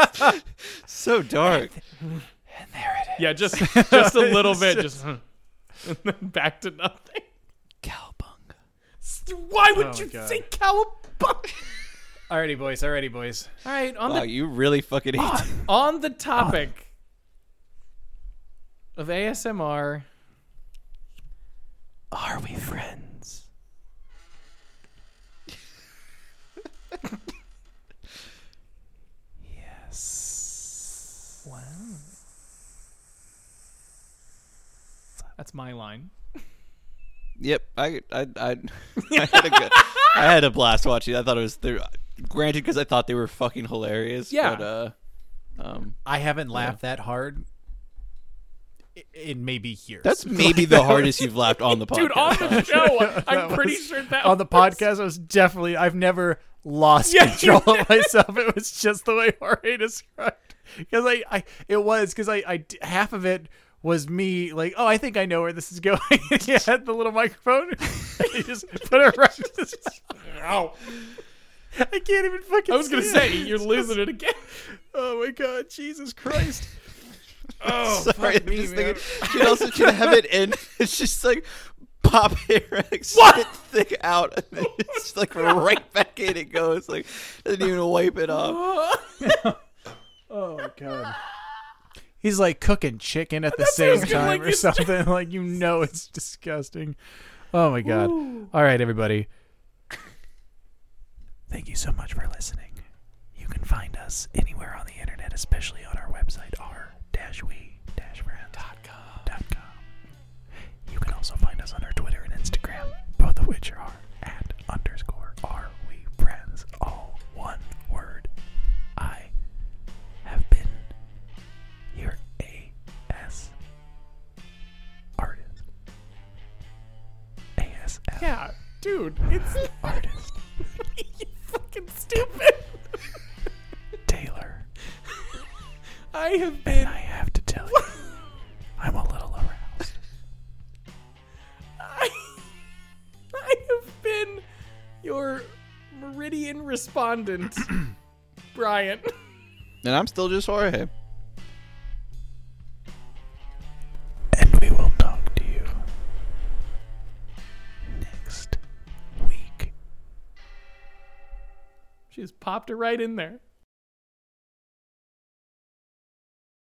so dark. And there it is. Yeah, just just a little bit. Just and then back to nothing. Cowabunga. Why would Oh, you God. say cowabunga? Alrighty, boys. Alrighty, boys. All right, on Wow, the you really fucking hate it. on the topic of ASMR. Are we friends? yes. Wow. That's my line. Yep, I I I, I had a good, I had a blast watching. it. I thought it was there. Granted, because I thought they were fucking hilarious. Yeah. But, uh, um, I haven't laughed that hard i- in maybe years. that's maybe the hardest you've laughed on the podcast. Dude, on the show, I'm That pretty was- sure that on the was- podcast. I was definitely. I've never lost Yeah, control of myself. It was just the way Jorge described. Because I, I, it was because I, I, half of it was me like, oh, I think I know where this is going. he had the little microphone. he just put it right. Ow. I can't even fucking. I was gonna see say it. you're losing it again. Oh my god, Jesus Christ! Oh, Sorry, fuck I'm me, just man. thinking, she'd also she'd have it in. It's just like pop hair, like spit thick out, and then it's like right back in it goes. Like doesn't even wipe it off. Oh god. He's like cooking chicken at the That's what I was same gonna, time like, or it's- something. Like you know it's disgusting. Oh my god. All right, everybody. Thank you so much for listening. You can find us anywhere on the internet, especially on our website, r-we-friends.com. You can also find us on our Twitter and Instagram, both of which are at underscore are we friends, all one word. I have been your AS artist. ASL Yeah, dude, it's artist. you fucking stupid. I have And been I have to tell you, I'm a little aroused. I, I have been your meridian respondent, Brian. And I'm still just Jorge. And we will talk to you next week. She just popped it right in there.